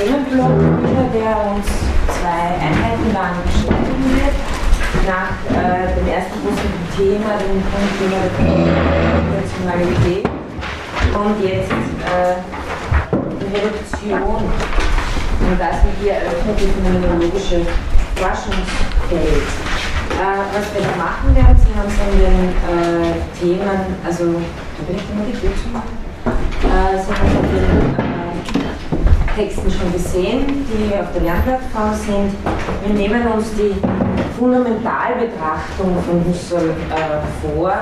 Themenblock der uns zwei Einheiten lang beschreiben wird. Nach äh, dem ersten großen Thema, dem Thema der Nationalität und jetzt äh, die Reduktion. Und das wird hier eröffnet die phänomenologische Forschungsfeld. Äh, was wir da machen werden, Sie haben es in den äh, Themen, also da bin ich immer die machen. Äh, haben es in den Texten schon gesehen, die auf der Lernplattform sind. Wir nehmen uns die Fundamentalbetrachtung von Husserl äh, vor.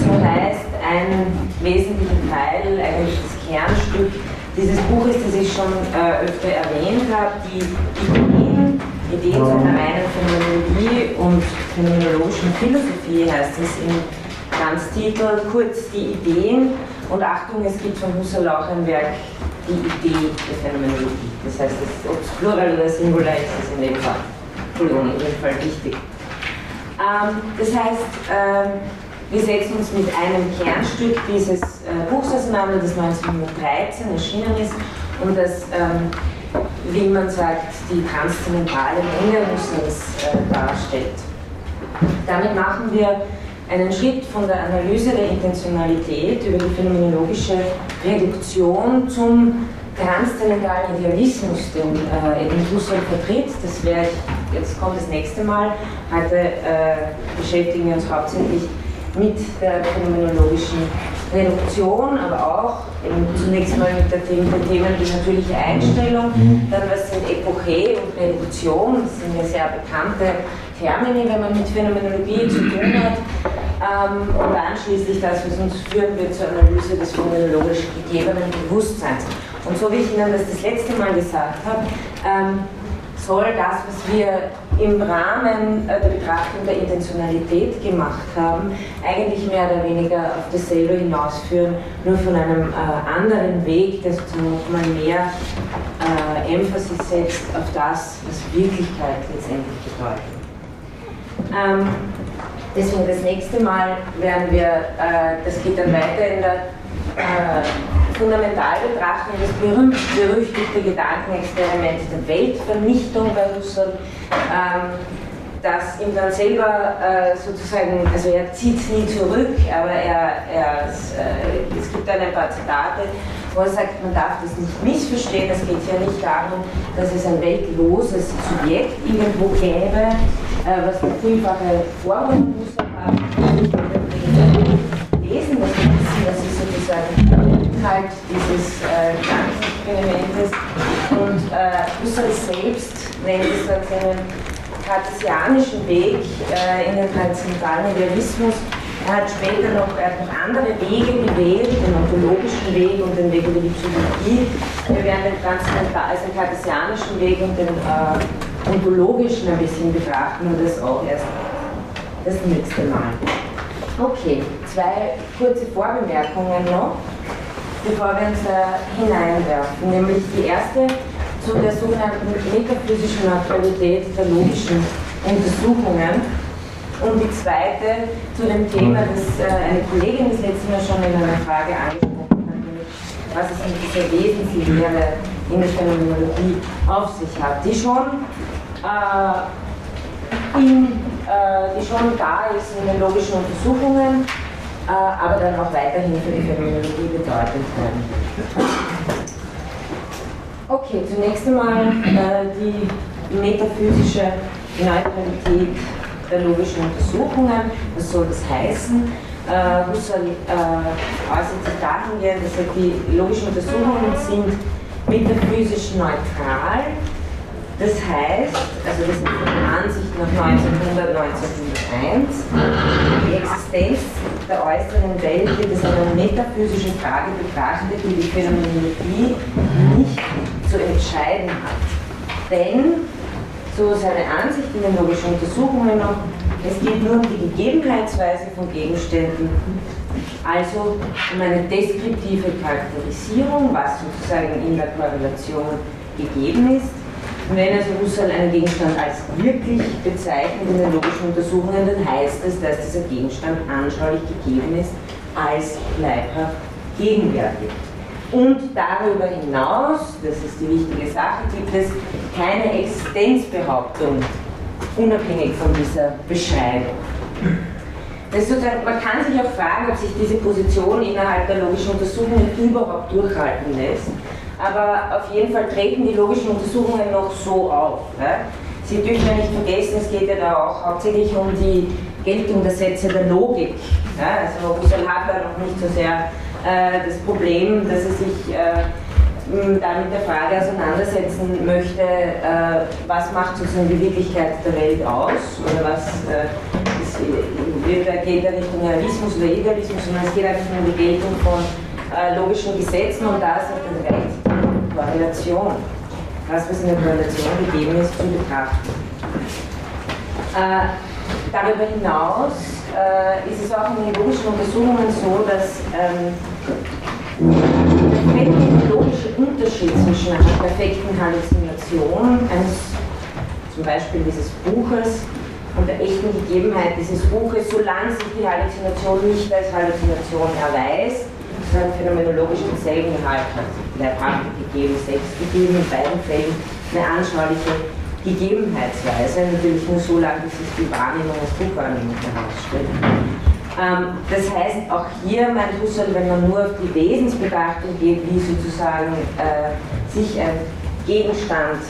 So heißt ein wesentlicher Teil, eigentlich das Kernstück dieses Buches, das ich schon äh, öfter erwähnt habe, die Ideen Ideen zu einer reinen Phänomenologie und phänomenologischen Philosophie heißt es im Ganztitel, kurz die Ideen und Achtung, es gibt von Husserl auch ein Werk, die Idee der Phänomenologie. Das heißt, ob es Plural oder Singular ist, ist in dem Fall, Entschuldigung, in dem Fall wichtig. Ähm, das heißt, äh, wir setzen uns mit einem Kernstück dieses äh, Buchs auseinander, das 1913 erschienen ist und das ähm, wie man sagt, die transzendentale Menge Husserls äh, darstellt. Damit machen wir einen Schritt von der Analyse der Intentionalität über die phänomenologische Reduktion zum transzendentalen Idealismus, den äh, eben Husserl vertritt. Das ich, jetzt kommt das nächste Mal. Heute äh, beschäftigen wir uns hauptsächlich mit der phänomenologischen Reduktion, aber auch eben zunächst mal mit, der, mit den Themen die natürliche Einstellung, mhm. dann was sind Epoche und Reduktion, das sind ja sehr bekannte Termini, wenn man mit Phänomenologie zu tun hat. Ähm, und anschließend das, was uns führen wird zur Analyse des phänomenologisch gegebenen Bewusstseins. Und so wie ich Ihnen das das letzte Mal gesagt habe, ähm, soll das, was wir im Rahmen äh, der Betrachtung der Intentionalität gemacht haben, eigentlich mehr oder weniger auf dasselbe hinausführen, nur von einem äh, anderen Weg, der sozusagen mehr äh, Emphasis setzt auf das, was Wirklichkeit letztendlich bedeutet. Ähm, deswegen das nächste Mal werden wir, äh, das geht dann weiter in der äh, Fundamentalbetrachtung das berühmt-berüchtigte Gedankenexperiment der Weltvernichtung bei Husserl, ähm, das ihm dann selber äh, sozusagen, also er zieht es nie zurück, aber er, er, äh, es gibt dann ein paar Zitate, wo er sagt, man darf das nicht missverstehen, es geht ja nicht darum, dass es ein weltloses Subjekt irgendwo gäbe, was eine vielfache Formen Husserl hat, lesen, das ist, das ist sozusagen Inhalt dieses äh, Gedankenexperimentes. Und äh, Husserl selbst nennt es als einen kartesianischen Weg äh, in den transzendentalen Idealismus. Er hat später noch, er hat noch andere Wege gewählt, den ontologischen Weg und den Weg über die Psychologie. Wir werden den transzendental, also den kartesianischen Weg und den äh, ontologischen ein bisschen betrachten und das auch erst das nächste Mal. Okay, zwei kurze Vorbemerkungen noch bevor wir uns da hineinwerfen. Nämlich die erste zu der sogenannten metaphysischen Neutralität der logischen Untersuchungen und die zweite zu dem Thema, das äh, eine Kollegin das letzte Mal schon in einer Frage angesprochen hat, nämlich was es mit dieser Wesenslehre in der Phänomenologie auf sich hat, die schon, äh, in, äh, die schon da ist in den logischen Untersuchungen äh, aber dann auch weiterhin für die Phänomenologie bedeutet werden. Okay, zunächst einmal äh, die metaphysische Neutralität der logischen Untersuchungen. Was soll das heißen? Äh, Husserl äh, äußert sich dahingehend, dass die logischen Untersuchungen sind metaphysisch neutral. Das heißt, also das ist die Ansicht nach 1900, 1901, die Existenz der äußeren Welt wird als eine metaphysische Frage betrachtet, die die Phänomenologie nicht zu entscheiden hat. Denn, so seine Ansicht in den logischen Untersuchungen noch, es geht nur um die Gegebenheitsweise von Gegenständen, also um eine deskriptive Charakterisierung, was sozusagen in der Korrelation gegeben ist wenn also Husserl einen Gegenstand als wirklich bezeichnet in den logischen Untersuchungen, dann heißt es, dass dieser Gegenstand anschaulich gegeben ist als leibhaft gegenwärtig. Und darüber hinaus, das ist die wichtige Sache, gibt es keine Existenzbehauptung, unabhängig von dieser Beschreibung. man kann sich auch fragen, ob sich diese Position innerhalb der logischen Untersuchungen überhaupt durchhalten lässt. Aber auf jeden Fall treten die logischen Untersuchungen noch so auf. Ne? Sie dürfen ja nicht vergessen, es geht ja da auch hauptsächlich um die Geltung der Sätze der Logik. Ja, also Husserl hat da noch nicht so sehr äh, das Problem, dass er sich äh, da mit der Frage auseinandersetzen möchte, äh, was macht sozusagen die Wirklichkeit der Welt aus oder was äh, ist, geht da Richtung Realismus oder Idealismus, sondern es geht einfach um die Geltung von äh, logischen Gesetzen und da ist auch das Recht Korrelation, das was in der Korrelation gegeben ist, zu betrachten. Äh, darüber hinaus äh, ist es auch in den logischen Untersuchungen so, dass ähm, der methodologische Unterschied zwischen einer perfekten Halluzination eines zum Beispiel dieses Buches und der echten Gegebenheit dieses Buches, solange sich die Halluzination nicht als Halluzination erweist, sondern phänomenologisch denselben Gehalt hat. Leibhaftig gegeben, selbst gegeben, in beiden Fällen eine anschauliche Gegebenheitsweise, natürlich nur so lange, bis sich die Wahrnehmung als Druckwahrnehmung herausstellt. Ähm, das heißt, auch hier meint Husserl, wenn man nur auf die Wesensbetrachtung geht, wie sozusagen äh, sich ein Gegenstand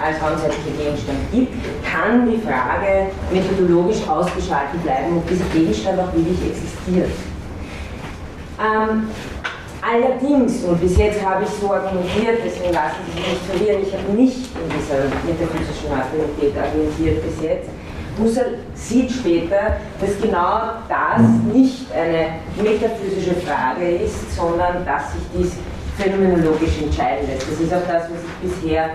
als raumzeitlicher Gegenstand gibt, kann die Frage methodologisch ausgeschaltet bleiben, ob dieser Gegenstand auch wirklich existiert. Ähm, Allerdings, und bis jetzt habe ich so argumentiert, deswegen lassen Sie sich nicht verlieren, ich habe nicht in dieser metaphysischen Materialität argumentiert bis jetzt. Husserl sieht später, dass genau das nicht eine metaphysische Frage ist, sondern dass sich dies phänomenologisch entscheiden lässt. Das ist auch das, was ich bisher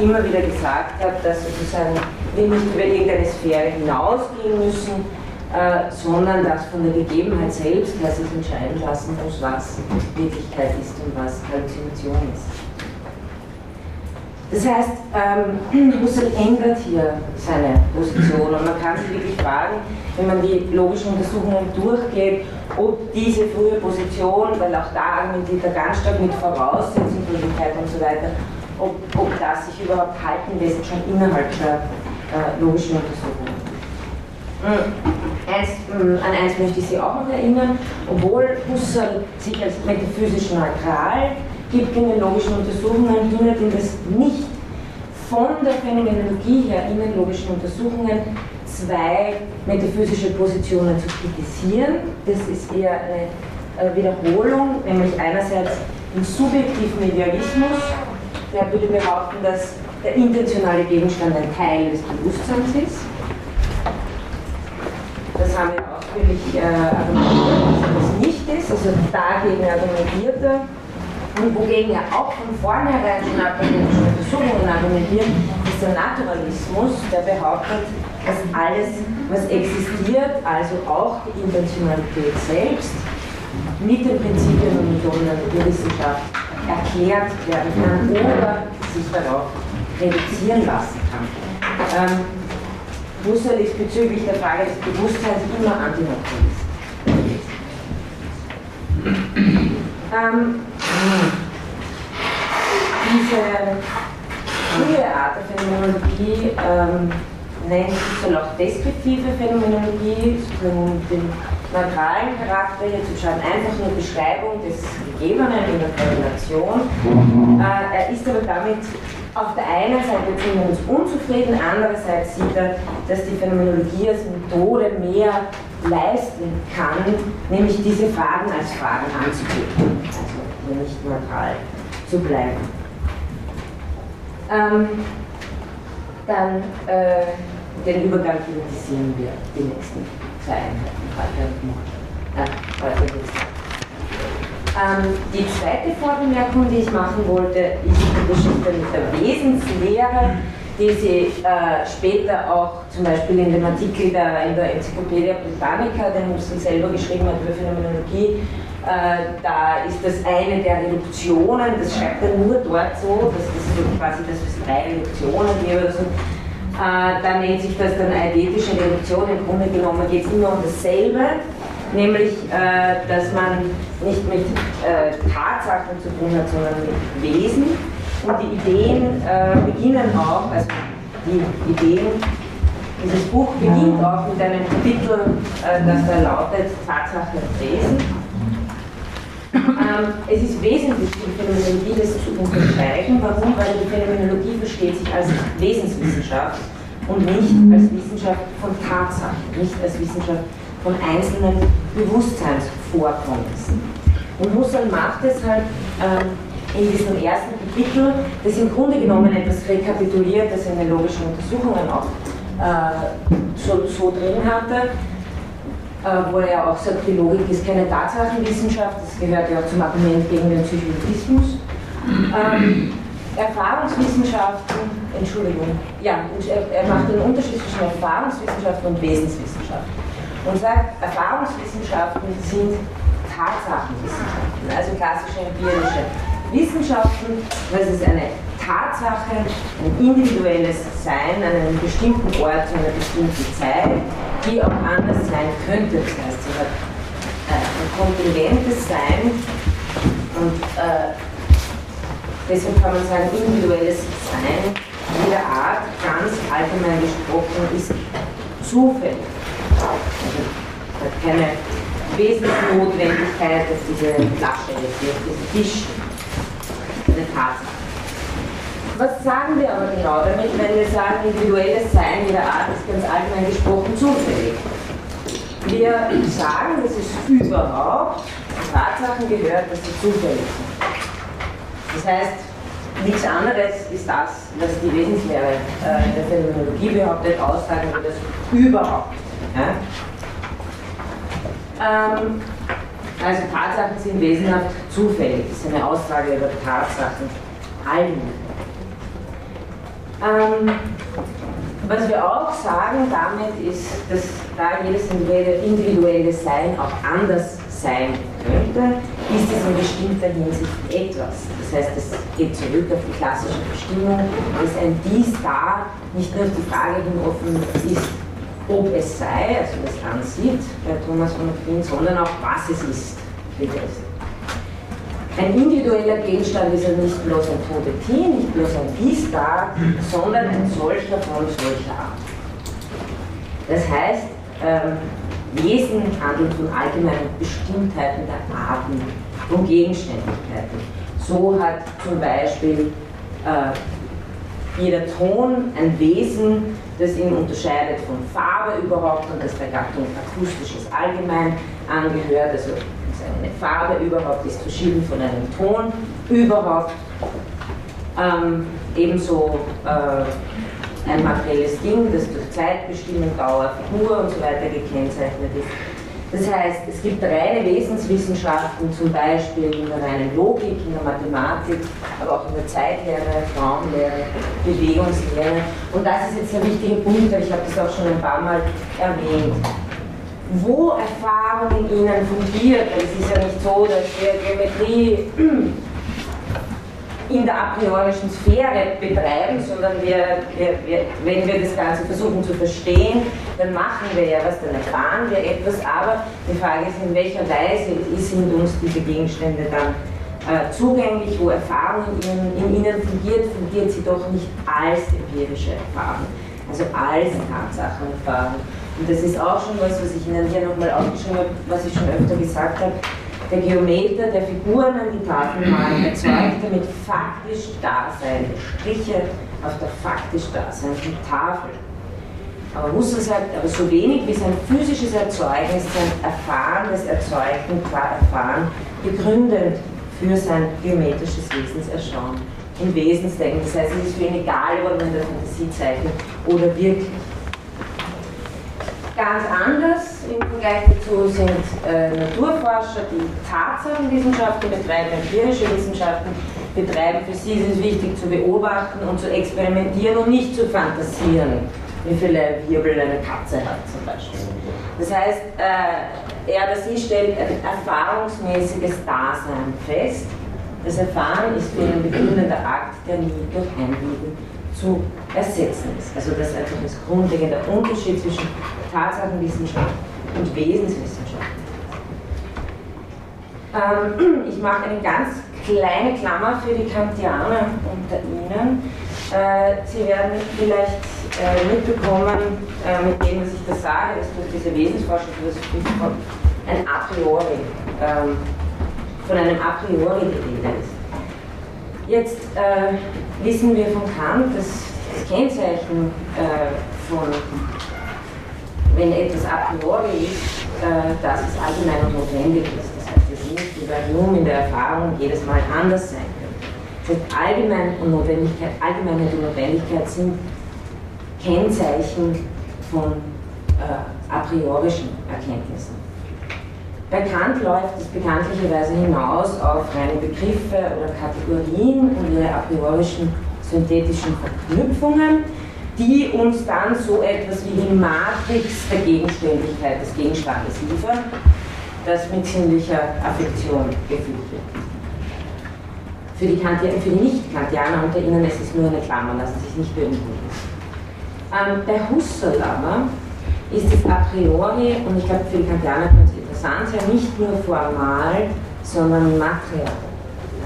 immer wieder gesagt habe, dass sozusagen wir nicht über irgendeine Sphäre hinausgehen müssen, äh, sondern dass von der Gegebenheit selbst her sich entscheiden lassen muss, was Wirklichkeit ist und was Halluzination ist. Das heißt, ähm, Husserl ändert hier seine Position und man kann sich wirklich fragen, wenn man die logischen Untersuchungen durchgeht, ob diese frühe Position, weil auch da argumentiert er ganz stark mit Voraussetzungslosigkeit und so weiter, ob, ob das sich überhaupt halten lässt, schon innerhalb der äh, logischen Untersuchungen. Eins, mm, an eins möchte ich Sie auch noch erinnern, obwohl Husserl sich als metaphysisch neutral gibt in den logischen Untersuchungen, hindert ihn das nicht von der Phänomenologie her in den logischen Untersuchungen zwei metaphysische Positionen zu kritisieren. Das ist eher eine Wiederholung, nämlich einerseits den subjektiven Idealismus, der würde behaupten, dass der intentionale Gegenstand ein Teil des Bewusstseins ist das haben wir ausführlich äh, argumentiert, dass das nicht ist, also dagegen argumentiert er. Und wogegen er auch von vornherein schon akademische Untersuchungen argumentiert, ist der Naturalismus, der behauptet, dass alles, was existiert, also auch die Intentionalität selbst, mit den Prinzipien und Methoden der Wissenschaft erklärt werden kann oder sich darauf reduzieren lassen kann. Ähm, Husserl ist bezüglich der Frage des Bewusstseins immer Antinaturalist. Ähm, diese frühe Art der Phänomenologie ähm, nennt Husserl auch deskriptive Phänomenologie, sozusagen den neutralen Charakter hier zu beschreiben, einfach nur Beschreibung des Gegebenen in der Korrelation. Äh, er ist aber damit auf der einen Seite sind wir uns unzufrieden, andererseits sieht er, dass die Phänomenologie als Methode mehr leisten kann, nämlich diese Fragen als Fragen anzugeben, also nicht neutral zu bleiben. Ähm, dann äh, den Übergang thematisieren wir die nächsten zwei Einheiten heute morgen. Äh, heute ähm, die zweite Vorbemerkung, die ich machen wollte, ist die Geschichte mit der Wesenslehre, die Sie äh, später auch zum Beispiel in dem Artikel der, in der Enzyklopädie Britannica, den Husserl selber geschrieben hat über Phänomenologie, äh, da ist das eine der Reduktionen, das schreibt er nur dort so, das so quasi, dass es drei Reduktionen gibt oder so. Äh, da nennt sich das dann eidetische Reduktion. Im Grunde genommen geht es immer um dasselbe nämlich äh, dass man nicht mit äh, Tatsachen zu tun hat, sondern mit Wesen. Und die Ideen äh, beginnen auch, also die Ideen, dieses Buch beginnt auch mit einem Titel, äh, das da lautet Tatsache und Wesen. Ähm, es ist wesentlich, die Phänomenologie das zu unterstreichen. Warum? Weil die Phänomenologie versteht sich als Wesenswissenschaft und nicht als Wissenschaft von Tatsachen, nicht als Wissenschaft von einzelnen Bewusstseinsvorkommnissen. Und Husserl macht es halt ähm, in diesem ersten Kapitel, das im Grunde genommen etwas rekapituliert, das in den logischen Untersuchungen auch äh, so, so drin hatte, äh, wo er auch sagt, die Logik ist keine Tatsachenwissenschaft, das gehört ja auch zum Argument gegen den Psychologismus. Ähm, Erfahrungswissenschaften, Entschuldigung, ja, er, macht den Unterschied zwischen Erfahrungswissenschaften und Wesenswissenschaften und sagt, Erfahrungswissenschaften sind Tatsachenwissenschaften, also klassische empirische Wissenschaften, das ist eine Tatsache, ein individuelles Sein an einem bestimmten Ort, zu einer bestimmten Zeit, die auch anders sein könnte. Das heißt, sie hat äh, ein kontingentes Sein und äh, deshalb kann man sagen, individuelles Sein jeder Art, ganz allgemein gesprochen, ist zufällig. Also, hat keine Wesensnotwendigkeit, dass diese Flasche jetzt hier auf diesem Tisch eine Tatsache was sagen wir aber genau damit, wenn wir sagen, individuelles Sein jeder Art ist ganz allgemein gesprochen zufällig? Wir sagen, dass es überhaupt Tatsachen gehört, dass sie zufällig sind. Das heißt, nichts anderes ist das, was die Wesenslehre äh, der Phänomenologie behauptet, aussagen wir das überhaupt. Ja? Ähm, also Tatsachen sind wesenhaft zufällig. Das ist eine Aussage über Tatsachen allgemein. Ähm, was wir auch sagen damit ist, dass da jedes individuelle Sein auch anders sein könnte, ist es in bestimmter Hinsicht etwas. Das heißt, es geht zurück auf die klassische Bestimmung, dass ein Dies da nicht nur auf die Frage hin offen ist, ob es sei, also das ansieht bei Thomas von Aquin, sondern auch was es ist. Ein individueller Gegenstand ist ja nicht bloß ein Todetie, nicht bloß ein Gießtag, sondern ein solcher von solcher Art. Das heißt, ähm, Wesen handelt von allgemeinen Bestimmtheiten der Arten, von Gegenständlichkeiten. So hat zum Beispiel äh, jeder Ton ein Wesen, das ihn unterscheidet von Farbe überhaupt und das der Gattung akustisches allgemein angehört, also eine Farbe überhaupt ist verschieden von einem Ton überhaupt. Ähm, ebenso äh, ein materielles Ding, das durch Zeitbestimmung, Dauer, Figur und so weiter gekennzeichnet ist. Das heißt, es gibt reine Wesenswissenschaften, zum Beispiel in der reinen Logik, in der Mathematik, aber auch in der Zeitlehre, Raumlehre, Bewegungslehre. Und das ist jetzt der wichtige Punkt, ich habe das auch schon ein paar Mal erwähnt wo Erfahrung in ihnen fungiert. Es ist ja nicht so, dass wir Geometrie in der a priorischen Sphäre betreiben, sondern wir, wir, wir, wenn wir das Ganze versuchen zu verstehen, dann machen wir ja was, dann erfahren wir etwas, aber die Frage ist, in welcher Weise sind uns diese Gegenstände dann äh, zugänglich, wo Erfahrung in in ihnen fungiert, fungiert sie doch nicht als empirische Erfahrung, also als Tatsachenerfahrung. Und das ist auch schon was, was ich Ihnen hier nochmal aufgeschrieben habe, was ich schon öfter gesagt habe. Der Geometer, der Figuren an die Tafel malt, erzeugt damit faktisch Dasein, Striche auf der faktisch daseinenden Tafel. Aber Husserl sagt, aber so wenig wie sein physisches Erzeugnis sein Erfahren des Erzeugten Erfahren begründet für sein geometrisches Wesenserschauen und Wesensdenken. Das heißt, es ist für ihn egal, ob man in der Fantasie zeichnet oder wirklich. Ganz anders im Vergleich dazu sind äh, Naturforscher, die Tatsachenwissenschaften betreiben, empirische Wissenschaften betreiben. Für sie ist es wichtig zu beobachten und zu experimentieren und nicht zu fantasieren, wie viele Wirbel eine Katze hat zum Beispiel. Das heißt, äh, er oder sie stellt ein erfahrungsmäßiges Dasein fest. Das Erfahren ist für ihn ein begründender Akt, der nie durch Einbilden zu ersetzen ist. Also das ist einfach das grundlegende Unterschied zwischen Tatsachenwissenschaft und Wesenswissenschaft. Ähm, ich mache eine ganz kleine Klammer für die Kantianer unter Ihnen. Äh, Sie werden vielleicht äh, mitbekommen, äh, mit dem, was ich da sage, dass durch diese Wesensforschung von ein a priori, ähm, von einem a priori die ist. Jetzt äh, wissen wir von Kant, dass das Kennzeichen äh, von, wenn etwas a priori ist, äh, dass es allgemein und notwendig ist. Das heißt, es nicht bei Hume in der Erfahrung jedes Mal anders sein könnte. Das heißt, allgemein und Notwendigkeit, Allgemeinheit und Notwendigkeit sind Kennzeichen von äh, a priorischen Erkenntnissen. Bei Kant läuft es bekanntlicherweise hinaus auf reine Begriffe oder Kategorien und ihre a priorischen synthetischen Verknüpfungen, die uns dann so etwas wie die Matrix der Gegenständigkeit des Gegenstandes liefern, das mit sinnlicher Affektion gefüllt wird. Für die, die Nicht-Kantianer unter Ihnen ist es nur eine Klammer, lassen Sie sich nicht beunruhigen. Ähm, bei Husserl aber ist es a priori, und ich glaube für die Kantianer könnte es interessant sein, nicht nur formal, sondern material.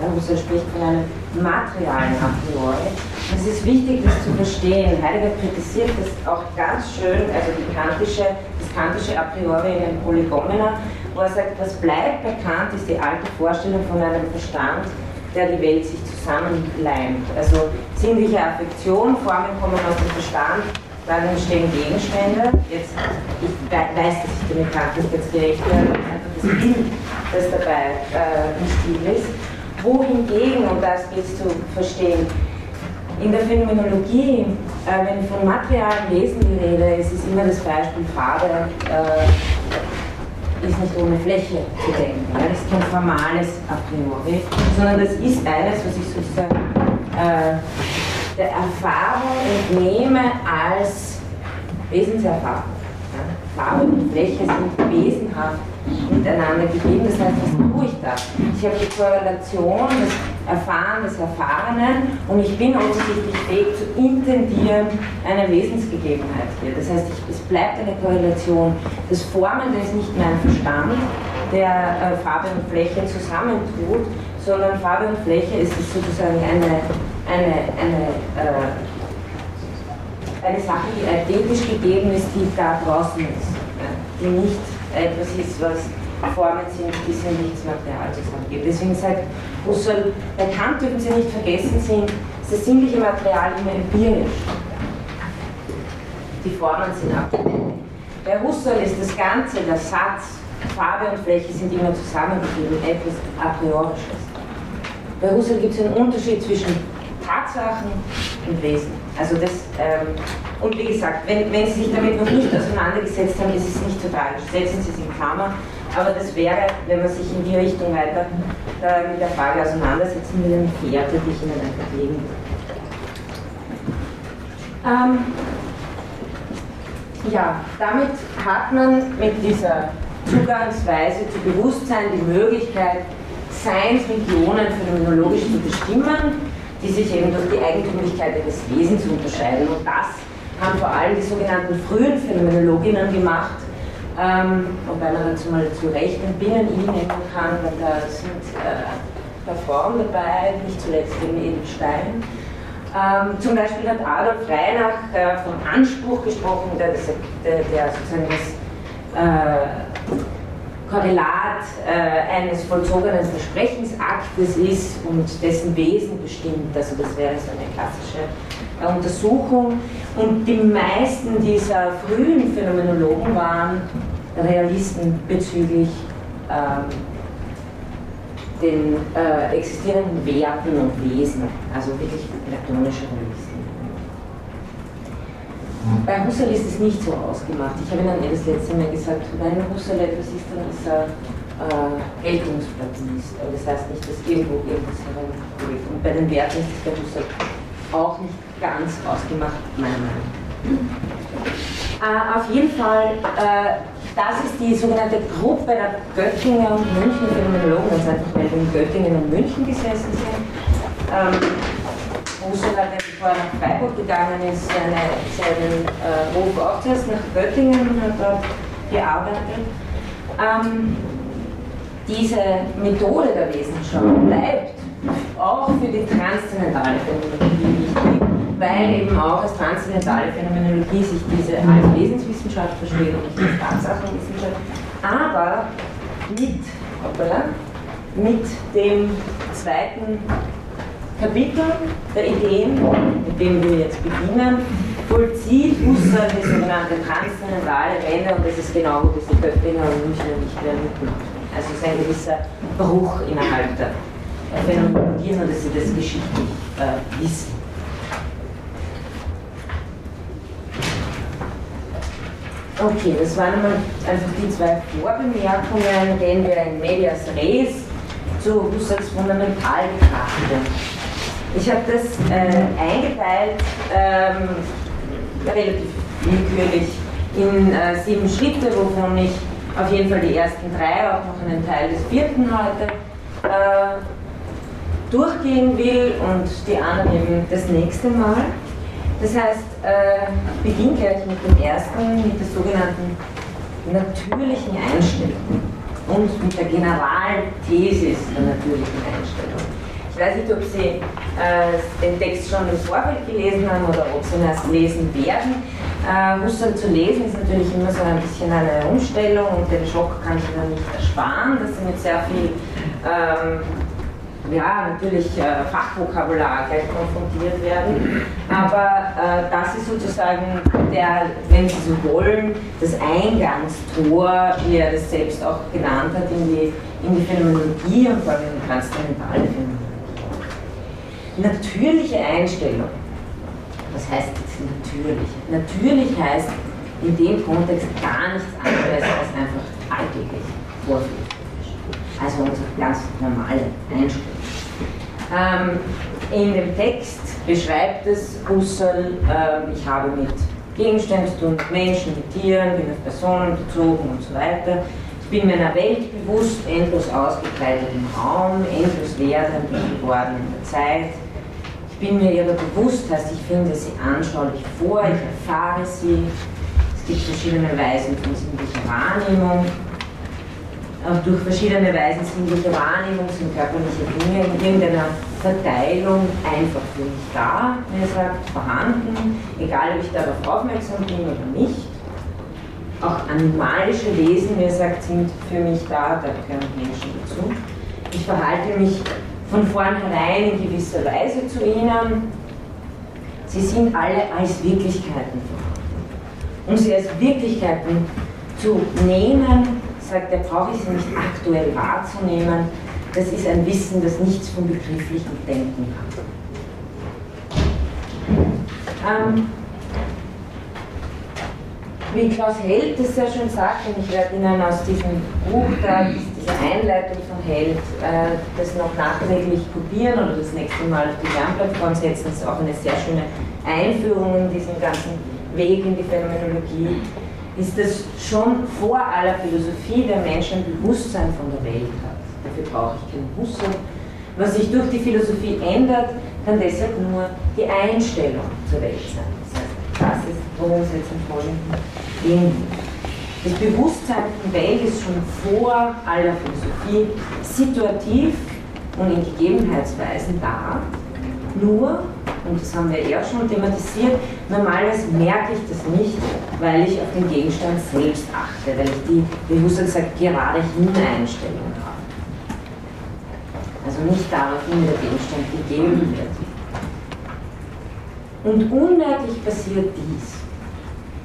Ja, Husserl spricht von einem materialen a priori. Es ist wichtig, das zu verstehen. Heidegger kritisiert das auch ganz schön, also die kantische, das kantische a priori in den Polygomena, wo er sagt, was bleibt bei Kant, ist die alte Vorstellung von einem Verstand, der die Welt sich zusammenleimt. Also sinnliche Affektion, Formen kommen aus dem Verstand, dann entstehen Gegenstände. Jetzt, ich weiß, dass ich dem Kant nicht ganz gerecht werde, einfach das Bild, das dabei äh, Stil ist. Wohingegen, und das gilt zu verstehen, in der Phänomenologie, äh, wenn von materialen Wesen die Rede ist, ist immer das Beispiel Farbe äh, ist nicht ohne Fläche zu denken. Ja? Das ist kein formales a priori, sondern das ist eines, was ich sozusagen äh, der Erfahrung entnehme als Wesenserfahrung. Ja? Farbe und Fläche sind wesenhaft miteinander gegeben. Das heißt, was tue ich da? Ich habe die Korrelation des Erfahren des Erfahrenen und ich bin offensichtlich fähig zu intendieren eine Wesensgegebenheit hier. Das heißt, ich, es bleibt eine Korrelation. Das Formende ist nicht mein Verstand, der äh, Farbe und Fläche zusammentut, sondern Farbe und Fläche ist sozusagen eine, eine, eine, äh, eine Sache, die identisch gegeben ist, die da draußen ist, die nicht etwas ist, was Formen sind, die sie nichts Material zusammengeben. Deswegen sagt Husserl, bei Kant dürfen Sie nicht vergessen, sind das sinnliche Material immer empirisch. Die Formen sind abgeleitet. Bei Husserl ist das Ganze, der Satz, Farbe und Fläche sind immer zusammengegeben, etwas a priorisches. Bei Husserl gibt es einen Unterschied zwischen Tatsachen und Wesen. Also das, und wie gesagt, wenn, wenn Sie sich damit noch nicht auseinandergesetzt haben, ist es nicht so tragisch. Setzen Sie es in Klammer. Aber das wäre, wenn man sich in die Richtung weiter äh, mit der Frage auseinandersetzen will, eine Fährte, die ich Ihnen einfach legen. Ähm, ja, damit hat man mit dieser Zugangsweise zu Bewusstsein die Möglichkeit, Seinsregionen phänomenologisch zu bestimmen die sich eben durch die Eigentümlichkeit ihres Wesens unterscheiden. Und das haben vor allem die sogenannten frühen Phänomenologinnen gemacht, ähm, wobei man dazu mal zu Recht ein Binnen-I nehmen kann, weil da sind äh, Frauen dabei, nicht zuletzt eben Edelstein. Ähm, zum Beispiel hat Adolf Reinach äh, vom Anspruch gesprochen, der, der, der sozusagen das äh, Korrelat äh, eines vollzogenen Versprechensaktes ist und dessen Wesen bestimmt. Also das wäre so eine klassische äh, Untersuchung. Und die meisten dieser frühen Phänomenologen waren Realisten bezüglich ähm, den äh, existierenden Werten und Wesen, also wirklich platonische Realisten. Bei Husserl ist es nicht so ausgemacht. Ich habe Ihnen das letzte Mal gesagt, wenn Husserl etwas ist, dann ist er äh, Geltungsplatonist. Aber das heißt nicht, dass irgendwo irgendwas herumgeht. Und bei den Werten ist es bei Husserl auch nicht ganz ausgemacht, meiner Meinung nach. Äh, auf jeden Fall, äh, das ist die sogenannte Gruppe der Göttinger und München Phänomenologen, ganz einfach, weil in Göttingen und München gesessen sind. Ähm, Husserl hat, bevor er nach Freiburg gegangen ist, seine, seinen äh, Hof auch zuerst nach Göttingen und hat dort gearbeitet. Ähm, diese Methode der Wissenschaft bleibt auch für die transzendentale Phänomenologie wichtig, weil eben auch als transzendentale Phänomenologie sich diese als Wesenswissenschaft versteht und nicht als Tatsachenwissenschaft, aber mit, hoppala, mit dem zweiten Kapitel der Ideen, mit dem wir jetzt beginnen, vollzieht Husserl die sogenannte transzendentale Wende und das ist genau, wo diese Köpfinger und Münchner nicht mehr mitmachen. Also es ist ein gewisser Bruch innerhalb der Phänomenologie, nur dass Sie das geschichtlich äh, wissen. Okay, das waren einmal einfach die zwei Vorbemerkungen, gehen wir in Medias Res zu Husserls Fundamentalbetrachtung. Ich habe das äh, eingeteilt, ähm, relativ willkürlich, in äh, sieben Schritte, wovon ich auf jeden Fall die ersten drei, auch noch einen Teil des vierten heute, äh, durchgehen will und die anderen eben das nächste Mal. Das heißt, äh, beginne gleich mit dem ersten, mit der sogenannten natürlichen Einstellung und mit der Generalthesis der natürlichen Einstellung. Ich weiß nicht, ob Sie äh, den Text schon im Vorfeld gelesen haben oder ob Sie ihn erst lesen werden. Äh, Husserl zu lesen ist natürlich immer so ein bisschen eine Umstellung und den Schock kann ich Ihnen nicht ersparen, dass Sie mit sehr viel ähm, ja, natürlich äh, Fachvokabular gleich konfrontiert werden. Aber äh, das ist sozusagen der, wenn Sie so wollen, das Eingangstor, wie er das selbst auch genannt hat, in die, in die Phänomenologie und vor allem in die transzendentale Phänomenologie. Natürliche Einstellung. Was heißt jetzt natürlich? Natürlich heißt in dem Kontext gar nichts anderes als einfach alltäglich vorführen. Also unsere ganz normale Einstellung. Ähm, in dem Text beschreibt es Husserl, äh, ich habe mit Gegenständen zu tun, mit Menschen, mit Tieren, bin auf Personen bezogen und so weiter. Ich bin meiner Welt bewusst, endlos ausgebreitet im Raum, endlos werdend und geworden in der Zeit. Ich bin mir ihrer bewusst, heißt ich finde sie anschaulich vor, ich erfahre sie. Es gibt verschiedene Weisen von sinnlicher Wahrnehmung durch verschiedene Weisen sinnliche Wahrnehmung, sind körperliche Dinge in irgendeiner Verteilung einfach für mich da, wenn er sagt, vorhanden, egal ob ich darauf aufmerksam bin oder nicht. Auch animalische Wesen, wie er sagt, sind für mich da, da gehören Menschen dazu. Ich verhalte mich von vornherein in gewisser Weise zu ihnen. Sie sind alle als Wirklichkeiten vorhanden. Um sie als Wirklichkeiten zu nehmen, sagt, er brauche ich sie nicht aktuell wahrzunehmen. Das ist ein Wissen, das nichts vom begrifflichen Denken hat. Ähm, wie Klaus Held das sehr schön sagt, und ich werde Ihnen aus diesem Buch, da dieser Einleitung von Held, äh, das noch nachträglich kopieren oder das nächste Mal auf die Lernplattform setzen, ist auch eine sehr schöne Einführung in diesen ganzen Weg in die Phänomenologie ist das schon vor aller Philosophie der Menschen ein Bewusstsein von der Welt hat. Dafür brauche ich keinen Husserl. Was sich durch die Philosophie ändert, kann deshalb nur die Einstellung zur Welt sein. Das heißt, das ist, worum es jetzt im Folgenden gehen Das Bewusstsein der Welt ist schon vor aller Philosophie situativ und in Gegebenheitsweisen da, nur und das haben wir ja schon thematisiert, normalerweise merke ich das nicht, weil ich auf den Gegenstand selbst achte, weil ich die, wie Husserl sagt, gerade Hineinstellung habe. Also nicht darauf wie der Gegenstand gegeben wird. Und unmerklich passiert dies.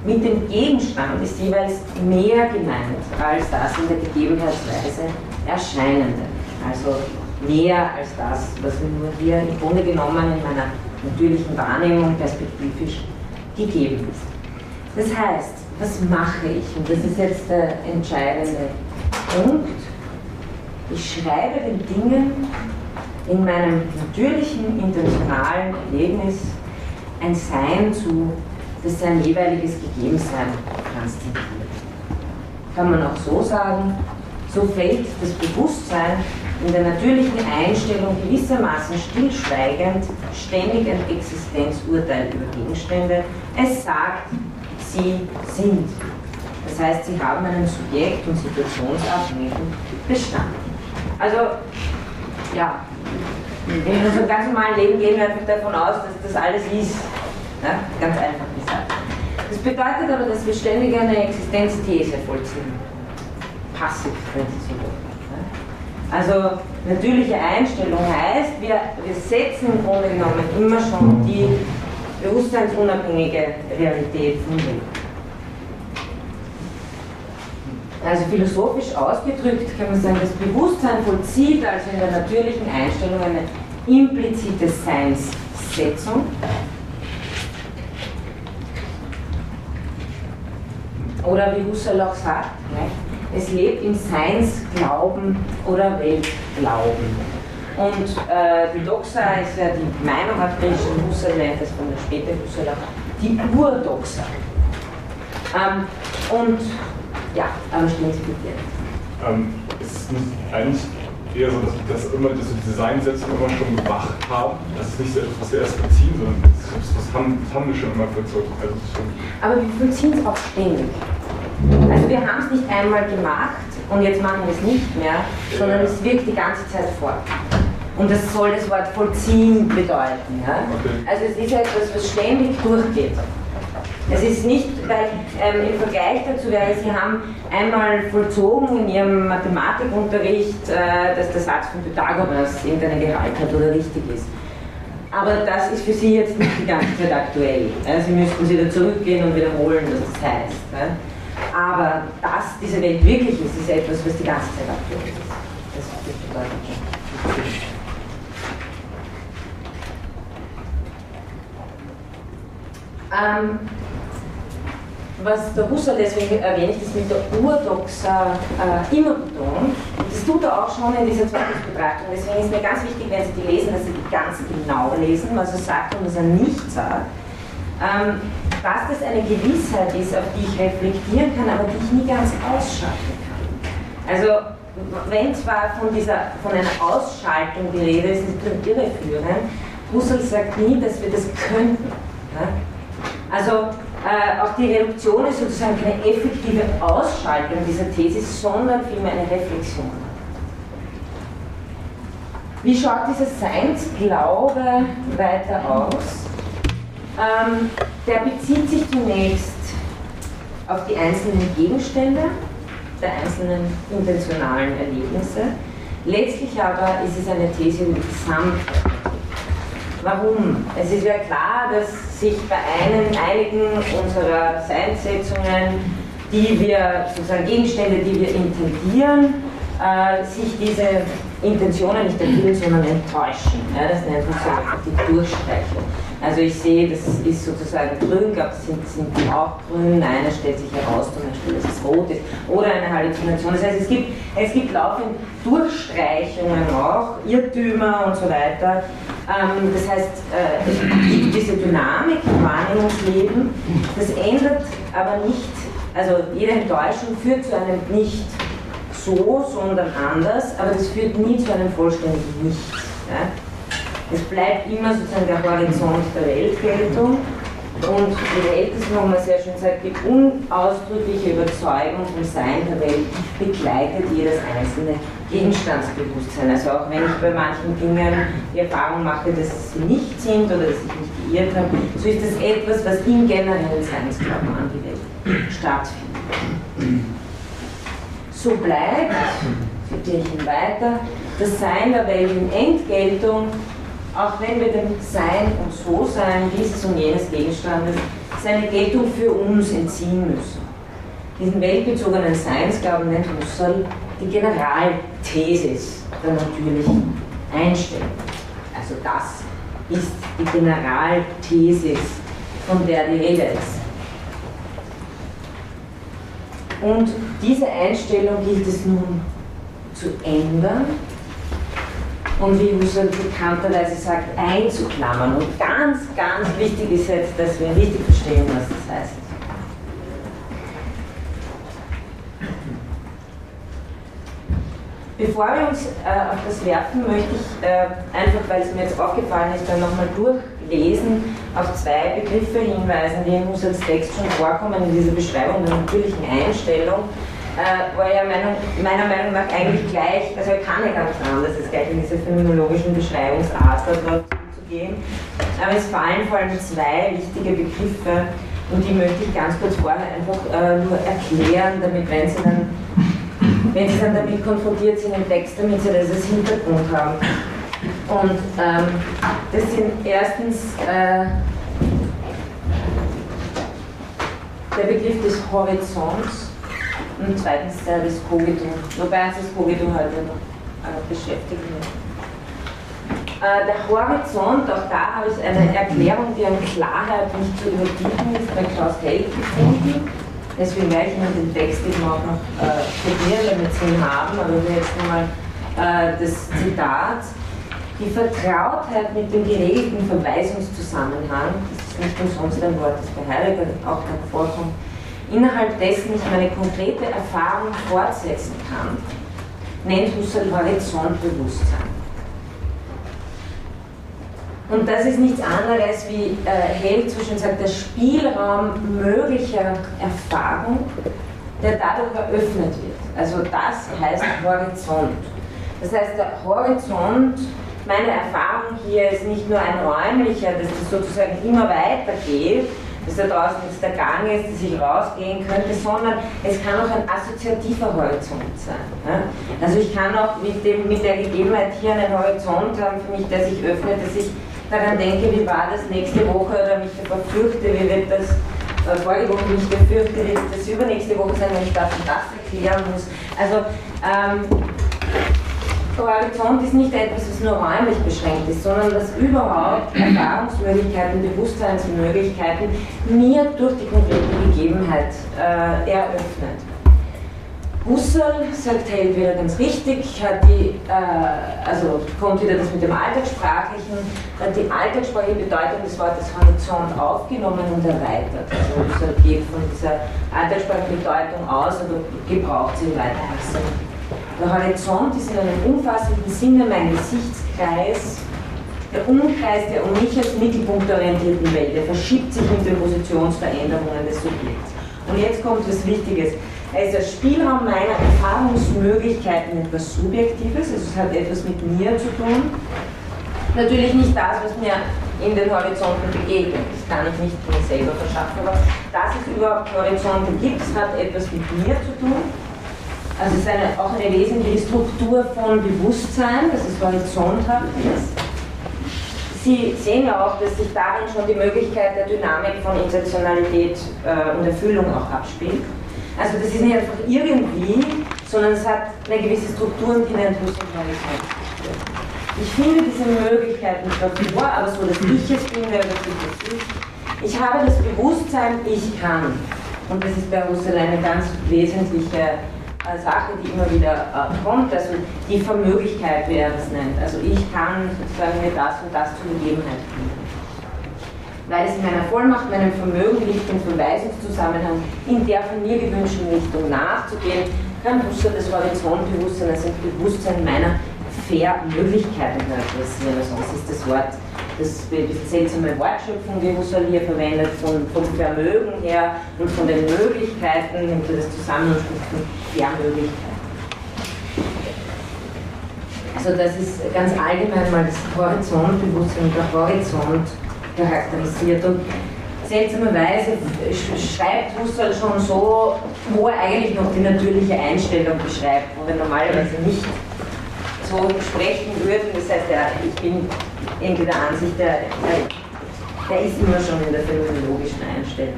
Mit dem Gegenstand ist jeweils mehr gemeint als das in der Gegebenheitsweise Erscheinende. Also mehr als das, was mir nur hier im Grunde genommen in meiner natürlichen Wahrnehmung perspektivisch gegeben ist. Das heißt, was mache ich? Und das ist jetzt der entscheidende Punkt. Ich schreibe den Dingen in meinem natürlichen, intentionalen Erlebnis ein Sein zu, das sein jeweiliges Gegebensein transzendiert. Kann man auch so sagen, so fällt das Bewusstsein in der natürlichen Einstellung gewissermaßen stillschweigend ständig ein Existenzurteil über Gegenstände. Es sagt, sie sind. Das heißt, sie haben einen subjekt- und situationsabhängigen Bestand. Also, ja, in unserem ganz normalen Leben gehen wir einfach davon aus, dass das alles ist. Ja? Ganz einfach gesagt. Das bedeutet aber, dass wir ständig eine Existenzthese vollziehen. Passiv, wenn Sie so wollen. Also natürliche Einstellung heißt, wir, wir setzen im Grunde genommen immer schon die bewusstseinsunabhängige Realität von Leben. Also philosophisch ausgedrückt kann man sagen, das Bewusstsein vollzieht also in der natürlichen Einstellung eine implizite Seinssetzung. Oder wie Husserl auch sagt, es lebt im Seinsglauben oder Weltglauben. Und äh, die Doxa ist ja die Meinung hat Christian Husserl nennt das von der späten Husserl die Urdoxa. Ähm, und ja, aber stellen Sie bitte. Ähm, ist es nicht eigentlich eher so, dass, dass immer dass diese Seinsetzung immer schon gemacht haben? Das ist nicht so etwas, was wir erst beziehen, sondern das, das, haben, das haben wir schon immer vollzogen. Also aber wir vollziehen es auch ständig. Also wir haben es nicht einmal gemacht und jetzt machen wir es nicht mehr, sondern es wirkt die ganze Zeit fort. Und das soll das Wort vollziehen bedeuten. Ja? Okay. Also es ist etwas, was ständig durchgeht. Es ist nicht, weil ähm, im Vergleich dazu wäre, Sie haben einmal vollzogen in Ihrem Mathematikunterricht, äh, dass der Satz von Pythagoras irgendeinen Gehalt hat oder richtig ist. Aber das ist für Sie jetzt nicht die ganze Zeit aktuell. Ja? Sie müssten wieder zurückgehen und wiederholen, was das heißt. Ja? Aber dass diese Welt wirklich ist, ist etwas, was die ganze Zeit aktuell ist. Das bedeutet ähm, was der Husserl deswegen erwähnt, ist mit der Urdoxa äh, immer betont. Das tut er auch schon in dieser Zweifelsbetrachtung. Deswegen ist mir ganz wichtig, wenn Sie die lesen, dass Sie die ganz genau lesen, was er sagt und was er nicht sagt. Ähm, dass das eine Gewissheit ist, auf die ich reflektieren kann, aber die ich nie ganz ausschalten kann. Also, wenn zwar von, dieser, von einer Ausschaltung die Rede ist, ist das irreführend, Husserl sagt nie, dass wir das könnten. Ja? Also, äh, auch die Reduktion ist sozusagen keine effektive Ausschaltung dieser These, sondern vielmehr eine Reflexion. Wie schaut dieser Seinsglaube weiter aus? Ähm, der bezieht sich zunächst auf die einzelnen Gegenstände der einzelnen intentionalen Erlebnisse. Letztlich aber ist es eine These über die Gesamtheit. Warum? Es ist ja klar, dass sich bei einem, einigen unserer Seinsetzungen, die wir, sozusagen Gegenstände, die wir intendieren, äh, sich diese Intentionen nicht erfüllen, sondern enttäuschen. Ja, das nennt man so die Durchstreichung. Also ich sehe, das ist sozusagen grün, glaube sind, sind auch grün, einer stellt sich heraus, zum Beispiel, dass es rot ist, oder eine Halluzination. Das heißt, es gibt, es gibt laufend Durchstreichungen auch, Irrtümer und so weiter. Ähm, das heißt, äh, es gibt diese Dynamik im Wahrnehmungsleben, das ändert aber nicht, also jede Enttäuschung führt zu einem nicht so, sondern anders, aber das führt nie zu einem vollständigen Nichts. Ja? Es bleibt immer sozusagen der Horizont der Weltgeltung und wie der Älteste nochmal sehr schön sagt, die unausdrückliche Überzeugung vom Sein der Welt begleitet jedes einzelne Gegenstandsbewusstsein. Also auch wenn ich bei manchen Dingen die Erfahrung mache, dass sie nicht sind oder dass ich mich geirrt habe, so ist das etwas, was im generellen Seinsglauben an die Welt stattfindet. So bleibt, zitiere ich ihn weiter, das Sein der Welt in Entgeltung, auch wenn wir dem Sein und So-Sein dieses und jenes Gegenstandes seine Geltung für uns entziehen müssen. Diesen weltbezogenen Seinsglauben nennt Husserl die Generalthesis der natürlichen Einstellung. Also das ist die Generalthesis, von der die Rede ist. Und diese Einstellung gilt es nun zu ändern und wie Husserl bekannterweise sagt, einzuklammern. Und ganz, ganz wichtig ist jetzt, dass wir richtig verstehen, was das heißt. Bevor wir uns äh, auf das werfen, möchte ich äh, einfach, weil es mir jetzt aufgefallen ist, dann nochmal durchlesen, auf zwei Begriffe hinweisen, die in Husserls Text schon vorkommen in dieser Beschreibung der natürlichen Einstellung. Äh, war ja meiner, meiner Meinung nach eigentlich gleich, also er kann ja ganz anders, als gleich in diese phänomenologischen Beschreibungsart dort zu gehen. Aber es fallen vor allem zwei wichtige Begriffe und die möchte ich ganz kurz vorher einfach äh, nur erklären, damit wenn Sie dann wenn Sie dann damit konfrontiert sind im Text, damit Sie das als Hintergrund haben. Und ähm, das sind erstens äh, der Begriff des Horizonts und zweitens des Cogito, wobei uns das noch äh, beschäftigen wird. Äh, der Horizont, auch da habe ich eine Erklärung, die an Klarheit nicht zu überbieten ist, bei Klaus Held gefunden. Deswegen werde ich Ihnen den Text eben auch noch äh, studieren, damit Sie ihn haben, aber jetzt nochmal äh, das Zitat. Die Vertrautheit mit dem geregelten Verweisungszusammenhang, das ist nicht umsonst ein Wort, das bei Heidegger auch noch vorkommt, innerhalb dessen ich meine konkrete Erfahrung fortsetzen kann, nennt Husserl Horizontbewusstsein. Und das ist nichts anderes, wie äh, Held zwischen sagt, der Spielraum möglicher Erfahrung, der dadurch eröffnet wird. Also das heißt Horizont. Das heißt, der Horizont, meine Erfahrung hier ist nicht nur ein räumlicher, dass es sozusagen immer weitergeht, dass da draußen jetzt der Gang ist, dass ich rausgehen könnte, sondern es kann auch ein assoziativer Horizont sein. Ja? Also ich kann auch mit, dem, mit der Gegebenheit hier einen Horizont haben für mich, der sich öffnet, dass ich daran denke, wie war das nächste Woche oder mich davor fürchte, wie wird das äh, vorige Woche mich befürchte, wie wird das übernächste Woche sein, wenn ich das und das erklären muss. Also ähm, Horizont ist nicht etwas, was nur räumlich beschränkt ist, sondern dass überhaupt Erfahrungsmöglichkeiten, Bewusstseinsmöglichkeiten mir durch die konkrete Gegebenheit äh, eröffnet. Husserl, sagt Held wieder ganz richtig, hat die, äh, also kommt wieder das mit dem Alltagssprachlichen, hat die alltagssprachliche Bedeutung des Wortes Horizont aufgenommen und erweitert. Also Husserl geht von dieser alltagssprachlichen Bedeutung aus, aber gebraucht sie weiter. Der Horizont ist in einem umfassenden Sinne mein Gesichtskreis, der Umkreis der um mich als Mittelpunkt orientierten Welt, der verschiebt sich mit den Positionsveränderungen des Subjekts. Und jetzt kommt was Wichtiges. Er ist der Spielraum meiner Erfahrungsmöglichkeiten etwas Subjektives, also es hat etwas mit mir zu tun. Natürlich nicht das, was mir in den Horizonten begegnet. Das kann ich nicht mir selber verschaffen, aber dass es überhaupt Horizonte gibt, hat etwas mit mir zu tun. Also es ist eine, auch eine wesentliche Struktur von Bewusstsein, dass es horizonthaft ist. Sie sehen ja auch, dass sich darin schon die Möglichkeit der Dynamik von Intentionalität äh, und Erfüllung auch abspielt. Also das ist nicht einfach irgendwie, sondern es hat eine gewisse Struktur und die nennt Horizont. Ich finde diese Möglichkeiten zwar vor, aber so, dass ich es finde oder dass ich es. Ich habe das Bewusstsein, ich kann. Und das ist bei Husserl eine ganz wesentliche äh, Sache, die immer wieder äh, kommt, also die Vermöglichkeit, wie er das nennt. Also ich kann sozusagen mir das und das zur Gegebenheit finden weil es in meiner Vollmacht, meinem Vermögen liegt, den Verweisungszusammenhang in der von mir gewünschten Richtung nachzugehen, kann Husserl das Horizontbewusstsein als ein Bewusstsein meiner Fair-Möglichkeiten charakterisieren. Also sonst ist das Wort, das bisschen seltsame Wortschöpfung, die Husserl hier verwendet, von, vom Vermögen her und von den Möglichkeiten, nimmt er das zusammen und spricht von Fair-Möglichkeiten. Also das ist ganz allgemein mal das Horizontbewusstsein und der Horizont charakterisiert. Und seltsamerweise schreibt Husserl schon so, wo er eigentlich noch die natürliche Einstellung beschreibt, wo wir normalerweise nicht so sprechen würden. Das heißt, ja, ich bin irgendwie der Ansicht, der, der, der ist immer schon in der phänomenologischen Einstellung.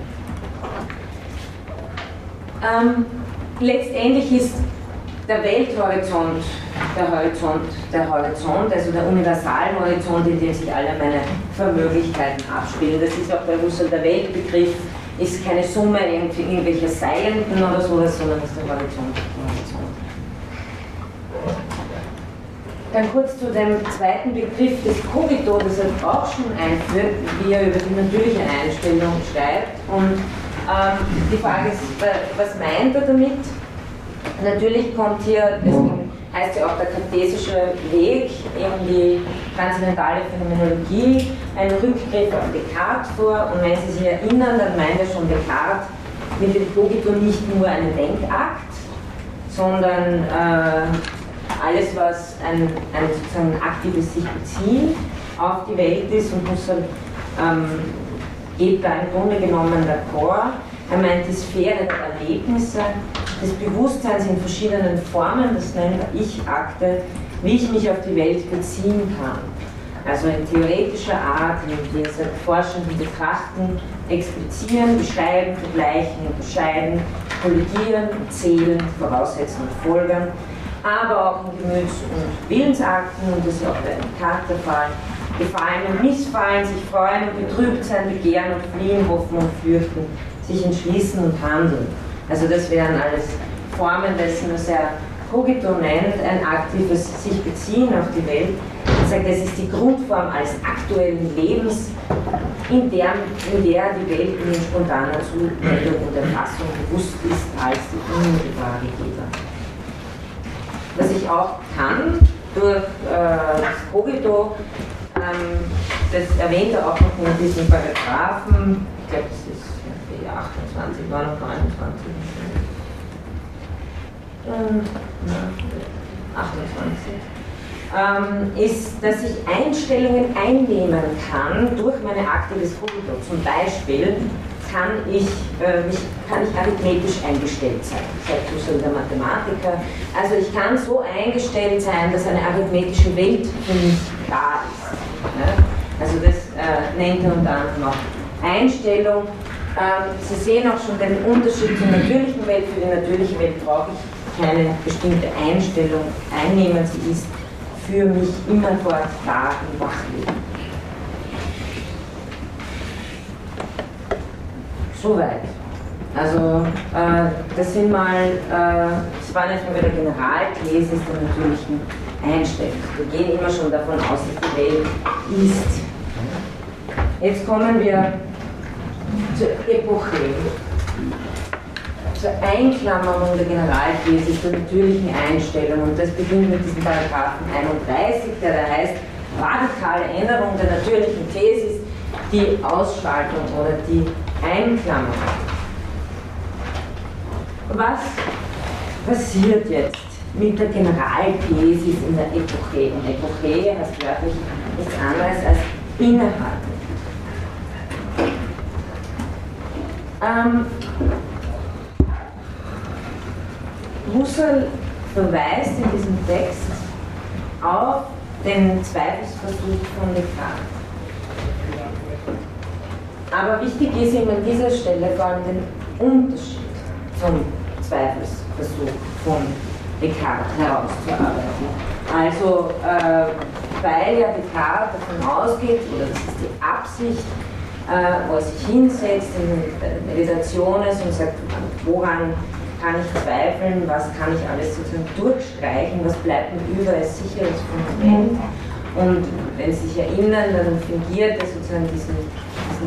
Ähm, letztendlich ist der Welthorizont der Horizont, der Horizont, also der Universalhorizont, in dem sich alle meine Vermöglichkeiten abspielen. Das ist auch bei Husserl der Weltbegriff, ist keine Summe irgendwelcher Seilenden oder sowas, sondern ist der Horizont. Horizont. Dann kurz zu dem zweiten Begriff des Cogito, das er auch schon einführt, wie er über die natürliche Einstellung schreibt. Und ähm, die Frage ist, was meint er damit? Natürlich kommt hier, deswegen heißt ja auch der kartesische Weg in die transzendentale Phänomenologie, ein Rückgriff auf Descartes vor. Und wenn Sie sich erinnern, dann meint ja schon Descartes mit dem Cogito nicht nur einen Denkakt, sondern äh, alles, was ein, ein sozusagen aktives sich beziehen auf die Welt ist und Husserl ähm, geht da im Grunde genommen d'accord. Er meint die Sphäre der Erlebnisse, des Bewusstseins in verschiedenen Formen, das nennt er Ich-Akte, wie ich mich auf die Welt beziehen kann. Also in theoretischer Art, in dieser forschenden Betrachten, explizieren, beschreiben, vergleichen, unterscheiden, kollidieren, zählen, voraussetzen und folgern, aber auch in Gemüts- und Willensakten, und das ist auch bei einem Charakterfall, gefallen und missfallen, sich freuen und betrübt sein, begehren und fliehen, hoffen und fürchten, sich entschließen und handeln. Also das wären alles Formen dessen, was er Cogito nennt, ein aktives sich beziehen auf die Welt. Er sagt, das ist die Grundform eines aktuellen Lebens, in der, in der die Welt in spontaner Zumeldung und Erfassung bewusst ist als die unmittelbare Gegenwart. Was ich auch kann, durch äh, das Cogito, ähm, das erwähnt er auch noch in diesem Paragraphen, ich glaube, das ist 28, war noch 29. Ähm, 28. Ähm, ist, dass ich Einstellungen einnehmen kann durch meine Akte des Cogito. Zum Beispiel kann ich, äh, kann ich arithmetisch eingestellt sein, sagt Husserl der Mathematiker. Also ich kann so eingestellt sein, dass eine arithmetische Welt für mich da ist. Ne? Also das äh, nennt er dann noch Einstellung. Ähm, Sie sehen auch schon den Unterschied zur natürlichen Welt. Für die natürliche Welt brauche ich keine bestimmte Einstellung einnehmen. Sie ist für mich immerfort da im Wachleben. Soweit. Also äh, das sind mal, äh, das war nicht nur der Generalthesis der natürlichen Einstellung. Wir gehen immer schon davon aus, dass die Welt ist. Jetzt kommen wir zur Epoche, zur Einklammerung der Generalthese, der natürlichen Einstellung. Und das beginnt mit diesem Paragraphen 31, der da heißt, radikale Änderung der natürlichen Thesis, die Ausschaltung oder die Einklammerung. Was passiert jetzt mit der Generalthesis in der Epoche? Und Epoche heißt wörtlich nichts anderes als innehalten. Ähm, Husserl verweist in diesem Text auf den Zweifelsversuch von Descartes. Aber wichtig ist ihm an dieser Stelle vor allem den Unterschied zum Zweifelsversuch von Descartes herauszuarbeiten. Also, äh, weil ja Descartes davon ausgeht, oder das ist die Absicht, äh, wo er sich hinsetzt in Meditation ist und sagt, woran kann ich zweifeln, was kann ich alles sozusagen durchstreichen, was bleibt mir über als sicheres Fundament. Und wenn Sie sich erinnern, dann fingiert er sozusagen diesen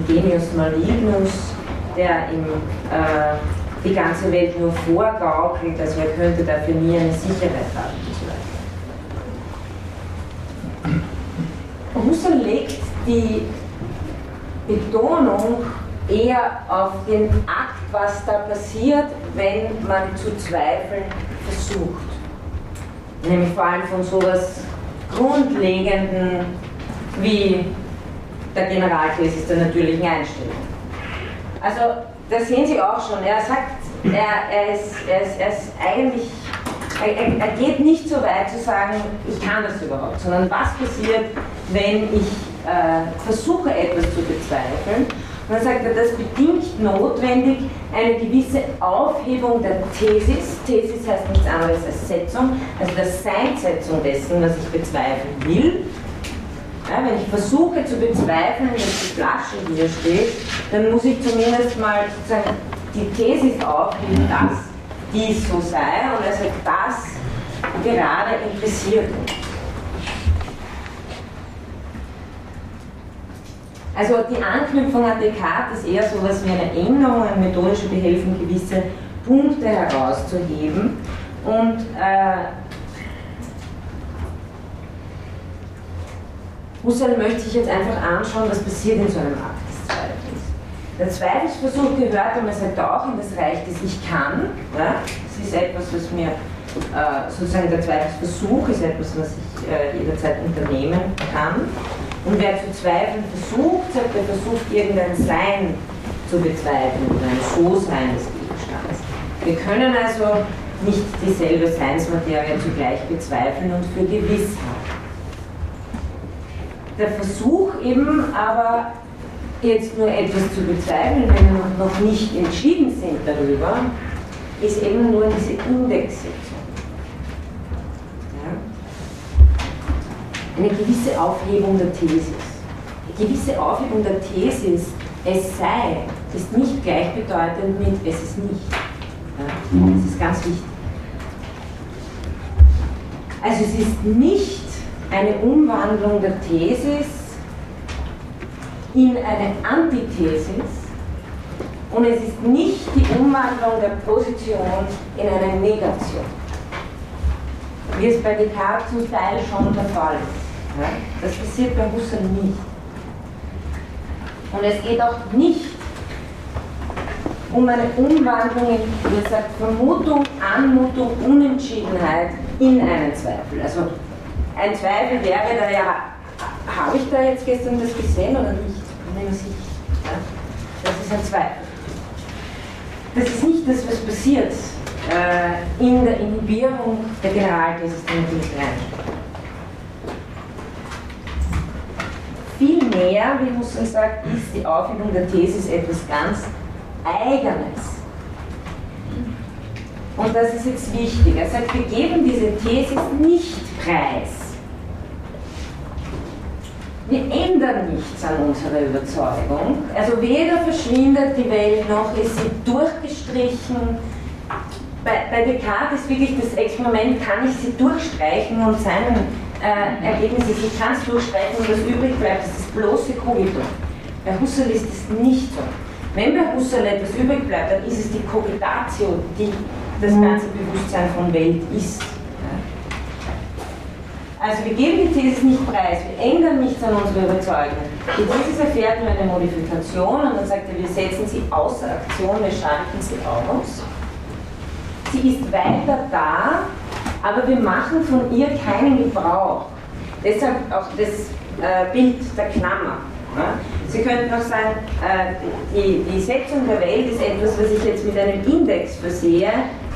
Genius Malignus, der ihm äh, die ganze Welt nur vorgaukelt, also er könnte dafür nie eine Sicherheit haben. Husserl legt die Betonung eher auf den Akt, was da passiert, wenn man zu zweifeln versucht. Nämlich vor allem von so etwas Grundlegenden wie der Generalthesis der natürlichen Einstellung. Also, da sehen Sie auch schon, er sagt, er, er, ist, er, ist, er ist eigentlich, er, er geht nicht so weit zu sagen, ich kann das überhaupt, sondern was passiert, wenn ich äh, versuche etwas zu bezweifeln. Und dann sagt er, das bedingt notwendig eine gewisse Aufhebung der Thesis. Thesis heißt nichts anderes als Setzung, also der Seinsetzung dessen, was ich bezweifeln will. Ja, wenn ich versuche zu bezweifeln, dass die Flasche hier steht, dann muss ich zumindest mal sozusagen die Thesis aufheben, dass dies so sei. Und sagt, das gerade interessiert mich. Also die Anknüpfung an Descartes ist eher so etwas wie eine Erinnerung, ein methodische Behelfen, gewisse Punkte herauszuheben. Und äh, Husserl möchte sich jetzt einfach anschauen, was passiert in so einem Akt des Zweifels. Der Zweifelsversuch gehört, und man sagt auch, in das Reich des Ich kann. Ja? Das ist etwas, was mir äh, sozusagen der zweite Versuch ist etwas, was ich äh, jederzeit unternehmen kann. Und wer zu zweifeln versucht, sagt, er versucht irgendein Sein zu bezweifeln oder ein So-Sein des Gegenstandes. Wir können also nicht dieselbe Seinsmaterie zugleich bezweifeln und für gewiss haben. Der Versuch eben aber jetzt nur etwas zu bezweifeln, wenn wir noch nicht entschieden sind darüber, ist eben nur diese Indexsetzung. Ja? Eine gewisse Aufhebung der Thesis. Eine gewisse Aufhebung der Thesis, es sei, ist nicht gleichbedeutend mit es ist nicht. Ja? Das ist ganz wichtig. Also es ist nicht eine Umwandlung der Thesis in eine Antithesis und es ist nicht die Umwandlung der Position in eine Negation, wie es bei Descartes zum Teil schon der Fall ist. Das passiert bei Husserl nicht. Und es geht auch nicht um eine Umwandlung in, wie gesagt, Vermutung, Anmutung, Unentschiedenheit in einen Zweifel. Also ein Zweifel wäre da ja, habe ich da jetzt gestern das gesehen oder nicht? Das ist ein Zweifel das ist nicht das, was passiert äh, in der Inhibierung der reinspielt. Vielmehr, wie Husserl sagt, ist die Aufhebung der Thesis etwas ganz Eigenes. Und das ist jetzt wichtig. Er sagt, wir geben diese Thesis nicht preis wir ändern nichts an unserer Überzeugung. Also weder verschwindet die Welt noch ist sie durchgestrichen. Bei, bei Descartes ist wirklich das Experiment, kann ich sie durchstreichen und seinen äh, Ergebnis ist, ich kann es durchstreichen und was übrig bleibt, ist das bloße Kogitum. Bei Husserl ist es nicht so. Wenn bei Husserl etwas übrig bleibt, dann ist es die Cogitatio, die das ganze Bewusstsein von Welt ist. Also wir geben die These nicht preis, wir ändern nichts an unserer Überzeugung. Die These erfährt nur eine Modifikation und dann sagt er, wir setzen sie außer Aktion, wir schalten sie aus. Sie ist weiter da, aber wir machen von ihr keinen Gebrauch. Deshalb auch das äh, Bild der Klammer. Ja? Sie könnten auch sagen, äh, die, die Setzung der Welt ist etwas, was ich jetzt mit einem Index versehe,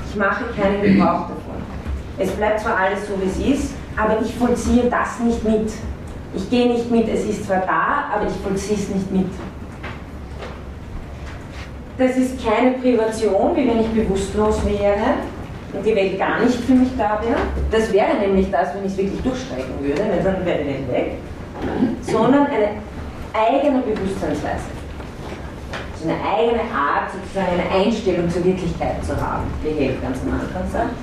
ich mache keinen Gebrauch davon. Es bleibt zwar alles so, wie es ist, aber ich vollziehe das nicht mit. Ich gehe nicht mit, es ist zwar da, aber ich vollziehe es nicht mit. Das ist keine Privation, wie wenn ich bewusstlos wäre und die Welt gar nicht für mich da wäre. Das wäre nämlich das, wenn ich es wirklich durchstreichen würde, weil dann wäre die Welt weg. Sondern eine eigene Bewusstseinsweise. Also eine eigene Art, sozusagen eine Einstellung zur Wirklichkeit zu haben, wie Hegel ganz am Anfang sagt,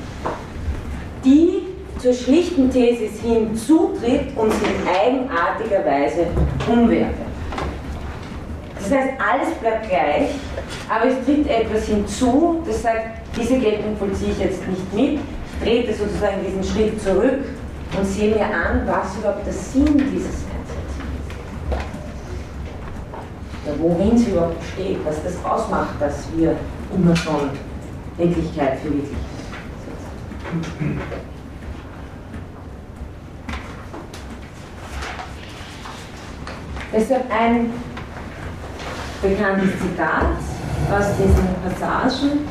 die zur schlichten Thesis hinzutritt und sie in eigenartiger Weise umwertet. Das heißt, alles bleibt gleich, aber es tritt etwas hinzu, das sagt, diese Geltung vollziehe ich jetzt nicht mit, ich trete sozusagen diesen Schritt zurück und sehe mir an, was überhaupt der Sinn dieses Einsatzes ist. Worin sie überhaupt besteht, was das ausmacht, dass wir immer schon Wirklichkeit für Wirklichkeit Deshalb ein bekanntes Zitat aus diesen Passagen.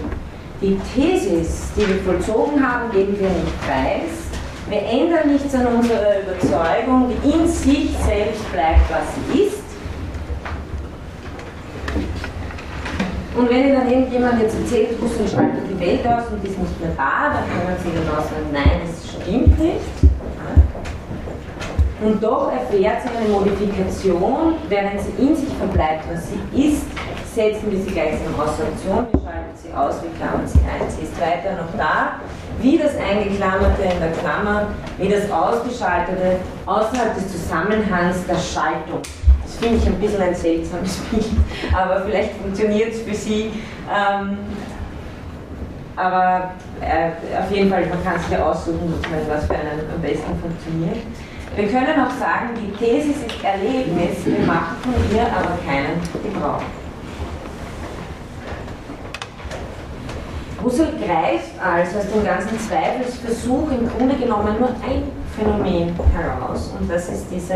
Die Thesis, die wir vollzogen haben, geben wir nicht preis. Wir ändern nichts an unserer Überzeugung, die in sich selbst bleibt, was sie ist. Und wenn Ihnen dann irgendjemand jetzt erzählt, Russland schaltet die Welt aus und ist nicht mehr da, dann können Sie genau sagen, nein, das stimmt nicht und doch erfährt sie eine Modifikation, während sie in sich verbleibt, was sie ist, setzen wir sie gleichsam außer Aktion, wir schalten sie aus, wir klammern sie ein, sie ist weiter noch da, wie das Eingeklammerte in der Klammer, wie das Ausgeschaltete außerhalb des Zusammenhangs der Schaltung. Das finde ich ein bisschen ein seltsames Bild, aber vielleicht funktioniert es für Sie. Ähm, aber äh, auf jeden Fall, man kann sich ja aussuchen, was für einen am besten funktioniert. Wir können auch sagen, die These ist Erlebnis, wir machen von ihr aber keinen Gebrauch. Husserl greift also aus dem ganzen Zweifelsversuch im Grunde genommen nur ein Phänomen heraus und das ist diese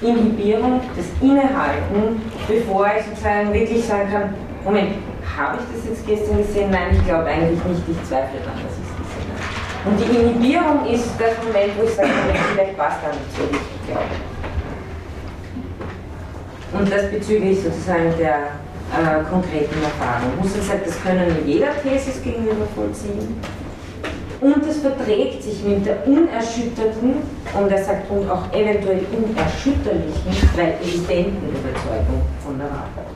Inhibierung, das Innehalten, bevor ich sozusagen wirklich sagen kann, Moment, habe ich das jetzt gestern gesehen? Nein, ich glaube eigentlich nicht, ich zweifle daran, dass ich es gesehen habe. Und die Inhibierung ist der Moment, wo ich sage, vielleicht es gar nicht so, ich glaube. Und das bezüglich sozusagen der äh, konkreten Erfahrung. Husserl sagt, das können wir jeder Thesis gegenüber vollziehen. Und es verträgt sich mit der unerschütterten, und er sagt, und auch eventuell unerschütterlichen, weil evidenten Überzeugung von der Wahrheit.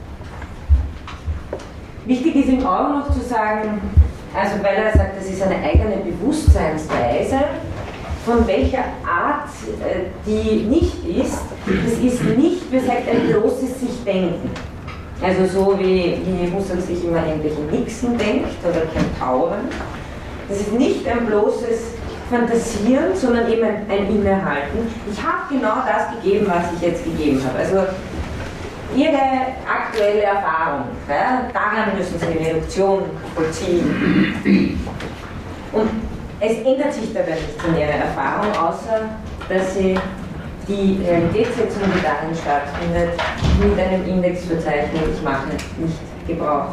Wichtig ist ihm auch noch zu sagen, also weil er sagt, das ist eine eigene Bewusstseinsweise, von welcher Art äh, die nicht ist, das ist nicht, wie sagt, ein bloßes sich denken. Also so wie, wie Husserl sich immer irgendwelche Nixen denkt oder Kentauren. Das ist nicht ein bloßes Fantasieren, sondern eben ein, ein Innehalten. Ich habe genau das gegeben, was ich jetzt gegeben habe. Also Ihre aktuelle Erfahrung, ja, daran müssen Sie eine Reduktion vollziehen. Und es ändert sich dabei nichts in Ihrer Erfahrung, außer dass Sie die Realitätssetzung, die darin stattfindet, mit einem Index verzeichnen. Ich mache nicht Gebrauch.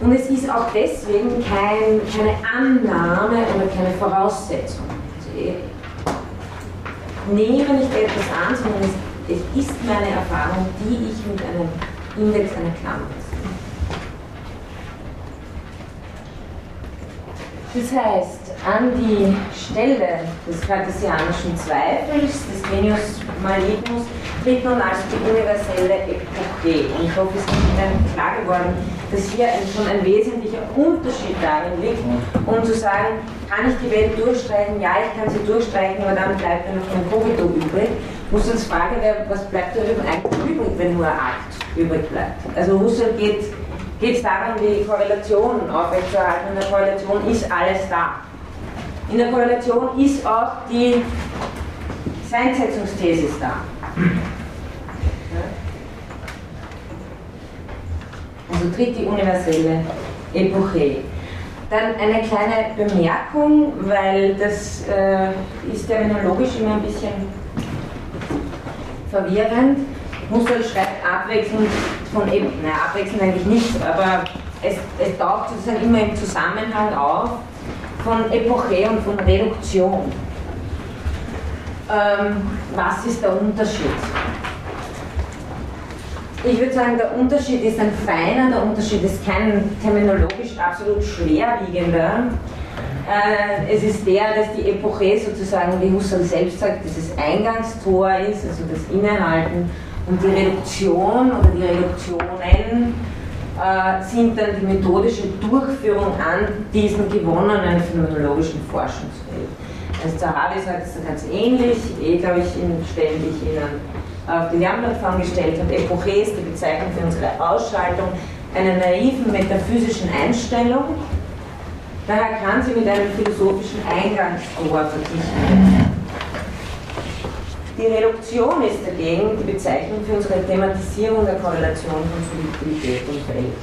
Und es ist auch deswegen kein, keine Annahme oder keine Voraussetzung. Also nehme nicht etwas an, sondern es, es ist meine Erfahrung, die ich mit einem Index einer Klammer Das heißt, an die Stelle des kartesianischen Zweifels, des Genius Malignus, tritt nun also die universelle Epoche. Und ich hoffe, es ist Ihnen klar geworden, dass hier ein, schon ein wesentlicher Unterschied darin liegt, um zu sagen, kann ich die Welt durchstreichen? Ja, ich kann sie durchstreichen, aber dann bleibt mir noch ein Kogito übrig. Muss uns fragen, was bleibt da eigentlich übrig, wenn nur ein Akt übrig bleibt? Also Husserl geht geht es darum, die Korrelation aufrechtzuerhalten. In der Korrelation ist alles da. In der Korrelation ist auch die Seinsetzungsthesis da. Also tritt die universelle Epoche. Dann eine kleine Bemerkung, weil das äh, ist terminologisch immer ein bisschen verwirrend. Husserl schreibt abwechselnd von eben, naja, abwechselnd eigentlich nicht, aber es, es taucht sozusagen immer im Zusammenhang auf von Epoche und von Reduktion. Ähm, was ist der Unterschied? Ich würde sagen, der Unterschied ist ein feiner, der Unterschied ist kein terminologisch absolut schwerwiegender. Äh, es ist der, dass die Epoche sozusagen, wie Husserl selbst sagt, dieses Eingangstor ist, also das Innehalten und die Reduktion oder die Reduktionen äh, sind dann die methodische Durchführung an diesem gewonnenen phänomenologischen Forschungsfeld. Also Zahavi sagt es ganz ähnlich, eh glaube ich in Stellen, die ich Ihnen auf die Lernplattform gestellt habe. Epoche ist die Bezeichnung für unsere Ausschaltung einer naiven metaphysischen Einstellung. Daher kann sie mit einem philosophischen Eingangstor verglichen werden. Die Reduktion ist dagegen die Bezeichnung für unsere Thematisierung der Korrelation von Subjektivität und Welt.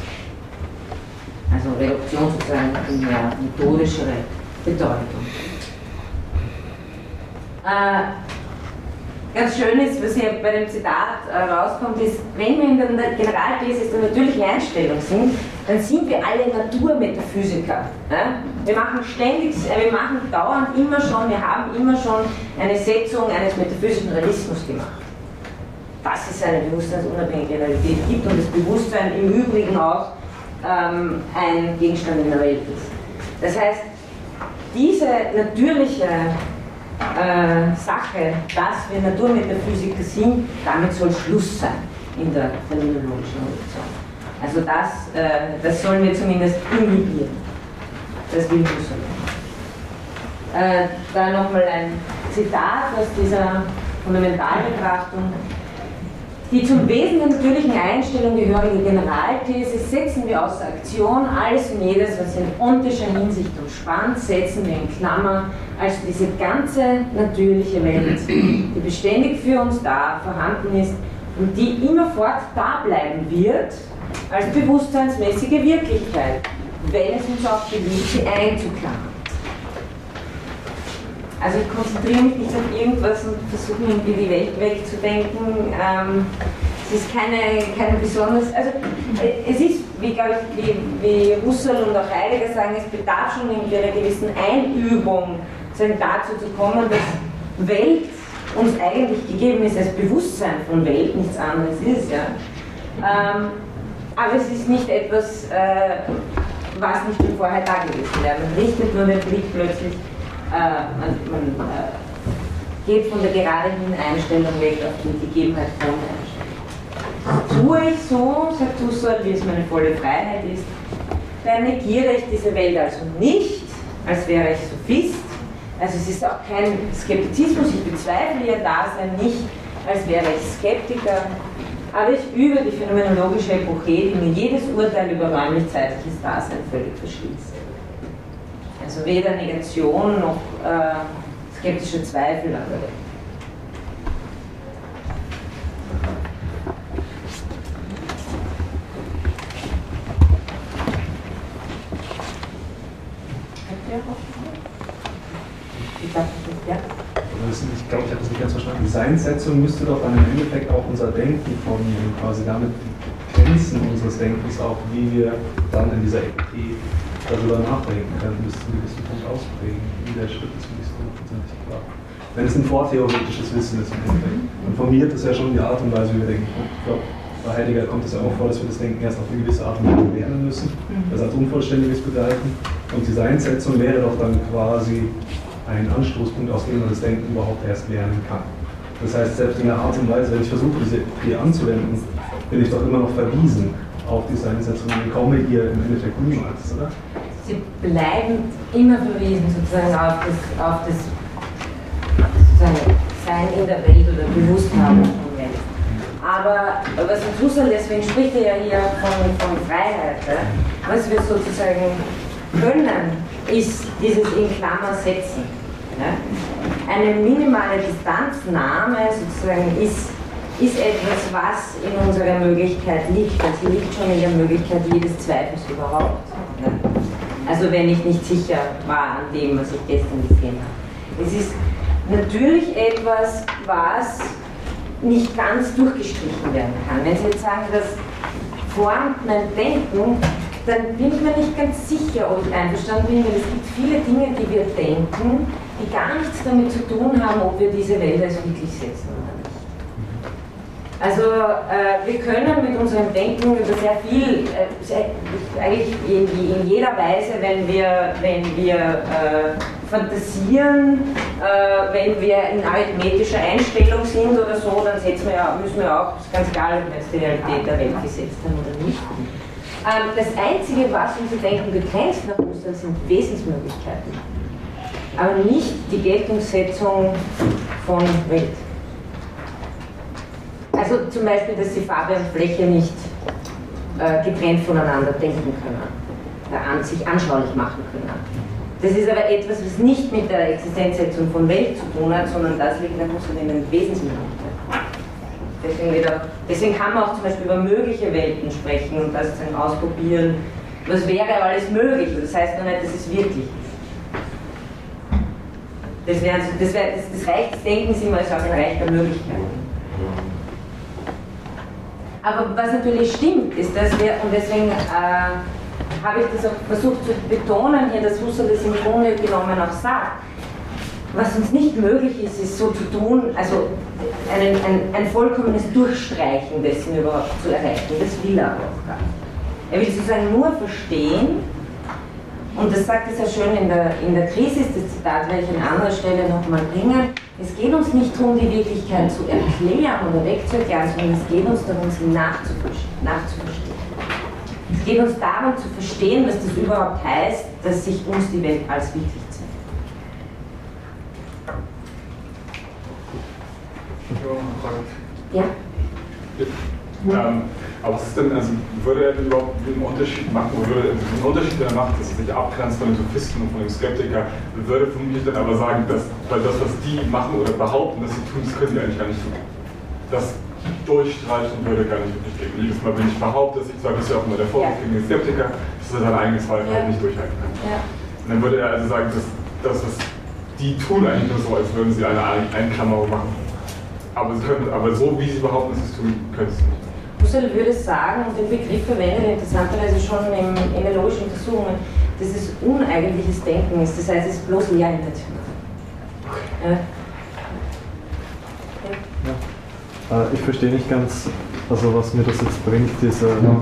Also Reduktion sozusagen in mehr methodischere Bedeutung. Äh, ganz schön ist, was hier bei dem Zitat äh, rauskommt, ist, wenn wir in der Generalthesis der natürlichen Einstellung sind, dann sind wir alle Naturmetaphysiker. Ja? Wir machen ständig, äh, wir machen dauernd immer schon, wir haben immer schon eine Setzung eines metaphysischen Realismus gemacht. Dass es eine bewusstseinsunabhängige Realität gibt und das Bewusstsein im Übrigen auch ähm, ein Gegenstand in der Welt ist. Das heißt, diese natürliche äh, Sache, dass wir Naturmetaphysiker sind, damit soll Schluss sein in der phänomenologischen Reduktion. Also das, äh, das sollen wir zumindest inhibieren. Das will Husserl. Äh, da nochmal ein Zitat aus dieser Fundamentalbetrachtung. Die zum Wesen der natürlichen Einstellung gehörige Generalthese setzen wir außer Aktion. Alles und jedes, was in ontischer Hinsicht umspannt, setzen wir in Klammer. Also diese ganze natürliche Welt, die beständig für uns da vorhanden ist und die immerfort da bleiben wird, als bewusstseinsmäßige Wirklichkeit, wenn es uns auch gelingt, sie einzuklammern. Also ich konzentriere mich nicht auf irgendwas und versuche irgendwie die Welt wegzudenken. Ähm, es ist keine, keine besonders, also äh, es ist, wie, ich, wie, wie Husserl und auch Heidegger sagen, es bedarf schon in einer gewissen Einübung, dazu zu kommen, dass Welt uns eigentlich gegeben ist als Bewusstsein von Welt, nichts anderes ist. Ja. Ähm, aber es ist nicht etwas, äh, was nicht schon vorher da gewesen wäre. Man richtet nur den Blick plötzlich, man, man äh, geht von der geraden Einstellung weg auf die Gegebenheit von Einstellung. Tue ich so, sagt Husserl, wie es meine volle Freiheit ist, dann negiere ich diese Welt also nicht, als wäre ich Sophist, also es ist auch kein Skeptizismus, ich bezweifle ihr Dasein nicht, als wäre ich Skeptiker, aber ich übe die phänomenologische Epoche, die mir jedes Urteil über räumlich-zeitliches Dasein völlig verschließt. Also weder Negation noch äh, skeptische Zweifel an der Welt. ich glaube, ich habe das nicht ganz verstanden. Die Seinssetzung müsste doch dann im Endeffekt auch unser Denken formieren, quasi damit die Grenzen unseres Denkens auch, wie wir dann in dieser Epoche darüber nachdenken können, bis zu einem gewissen Punkt ausprägen. Wie der Schritt ist mir nicht so hundertprozentig klar. Wenn es ein vortheoretisches Wissen ist dann formiert es ja schon die Art und Weise, wie wir denken. Ich glaube, bei Heidegger kommt es ja auch vor, dass wir das Denken erst auf eine gewisse Art und Weise lernen müssen, mhm. das als Unvollständiges begreifen. Und die Seinssetzung wäre doch dann quasi ein Anstoßpunkt, aus dem man das Denken überhaupt erst lernen kann. Das heißt, selbst in der Art und Weise, wenn ich versuche, diese Idee anzuwenden, bin ich doch immer noch verwiesen auf diese Einsetzung und komme hier im Endeffekt niemals, oder? Sie bleiben immer verwiesen sozusagen auf das, auf das sozusagen Sein in der Welt oder Bewussthaben von Welt. Aber was Husserl, deswegen spricht er ja hier von, von Freiheit, was wir sozusagen können, ist dieses in Klammer setzen. Ja? Eine minimale Distanznahme sozusagen ist, ist etwas, was in unserer Möglichkeit liegt. Also liegt schon in der Möglichkeit jedes Zweifels überhaupt. Also wenn ich nicht sicher war an dem, was ich gestern gesehen habe. Es ist natürlich etwas, was nicht ganz durchgestrichen werden kann. Wenn Sie jetzt sagen, das formt mein Denken, dann bin ich mir nicht ganz sicher, ob ich einverstanden bin, weil es gibt viele Dinge, die wir denken, die gar nichts damit zu tun haben, ob wir diese Welt als wirklich setzen. Also äh, wir können mit unserem Denken über sehr viel, äh, sehr, eigentlich in, in, jeder Weise, wenn wir, wenn wir äh, fantasieren, äh, wenn wir in arithmetischer Einstellung sind oder so, dann setzen wir müssen wir auch, ist ganz egal, ob wir jetzt die Realität der Welt gesetzt haben oder nicht ähm, das Einzige, was unser Denken begrenzt nach Ostern, sind Wesensmöglichkeiten, aber nicht die Geltungssetzung von Welt. Also zum Beispiel, dass sie Farbe und Fläche nicht äh, getrennt voneinander denken können, äh, an, sich anschaulich machen können. Das ist aber etwas, was nicht mit der Existenzsetzung von Welt zu tun hat, sondern das liegt nach Husserl in den Wesensmöglichkeiten. Deswegen, deswegen kann man auch zum Beispiel über mögliche Welten sprechen und das dann ausprobieren. Was wäre alles möglich? Das heißt noch nicht, dass es wirklich ist. Das, wär, das, wär, das, das Reich des Denkens immer ein Reich der Möglichkeiten. Aber was natürlich stimmt, ist, dass wir, und deswegen äh, habe ich das auch versucht zu betonen hier, dass Husserl das im Grunde genommen auch sagt, was uns nicht möglich ist, ist so zu tun, also ein, ein, ein vollkommenes Durchstreichen dessen überhaupt zu erreichen. Das will er auch gar nicht. Er will sozusagen nur verstehen, und das sagt es ja schön in der, in der Krise, das Zitat, werde ich an anderer Stelle nochmal bringen. Es geht uns nicht darum, die Wirklichkeit zu erklären oder wegzuerklären, sondern es geht uns darum, sie nachzuverstehen. Es geht uns darum zu verstehen, was das überhaupt heißt, dass sich uns die Welt als wirklich Ja. Ähm, aber was ist denn, also würde er denn überhaupt einen Unterschied machen, oder würde den Unterschied, den er macht, dass er sich abgrenzt von dem Sophisten und von dem Skeptiker, würde vermutlich dann aber sagen, dass, weil das, was die machen oder behaupten, dass sie tun, das können die eigentlich gar nicht tun. Das durchstreicht und würde gar nicht wirklich gegen jedes Mal, wenn ich behaupte, dass ich zwar bist ja auch immer der Vorwurf gegen den Skeptiker, dass er seine eigenen Zweifel halt nicht durchhalten kann. Und dann würde er also sagen, dass das, was die tun eigentlich nur so, als würden sie eine Einklammerung machen. Aber, sie können, aber so, wie sie behaupten, dass sie es tun, können sie es nicht. Husserl würde sagen, und den Begriff verwendet interessanterweise schon in enologischen Untersuchungen, dass es uneigentliches Denken ist. Das heißt, es ist bloß Lehrintention. Ja. Ja. Äh, ich verstehe nicht ganz, also was mir das jetzt bringt, dieser, äh,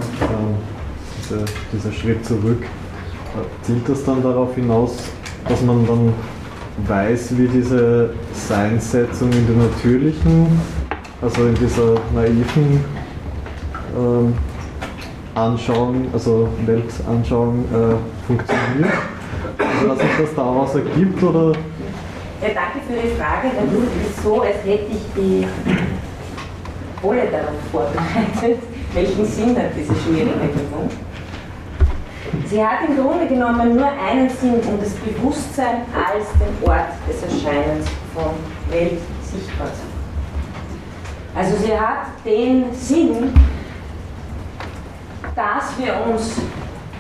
diese, dieser Schritt zurück. Äh, zielt das dann darauf hinaus, dass man dann weiß, wie diese Seinssetzung in der natürlichen, also in dieser naiven Anschauung, also Weltanschauung äh, funktioniert? Also, dass sich das daraus ergibt oder ja, danke für die Frage. Dann ist so, als hätte ich die Wolle darauf vorbereitet. Welchen Sinn hat diese schwierige Übung? Sie hat im Grunde genommen nur einen Sinn, um das Bewusstsein als den Ort des Erscheinens von Welt sichtbar zu machen. Also sie hat den Sinn, dass wir uns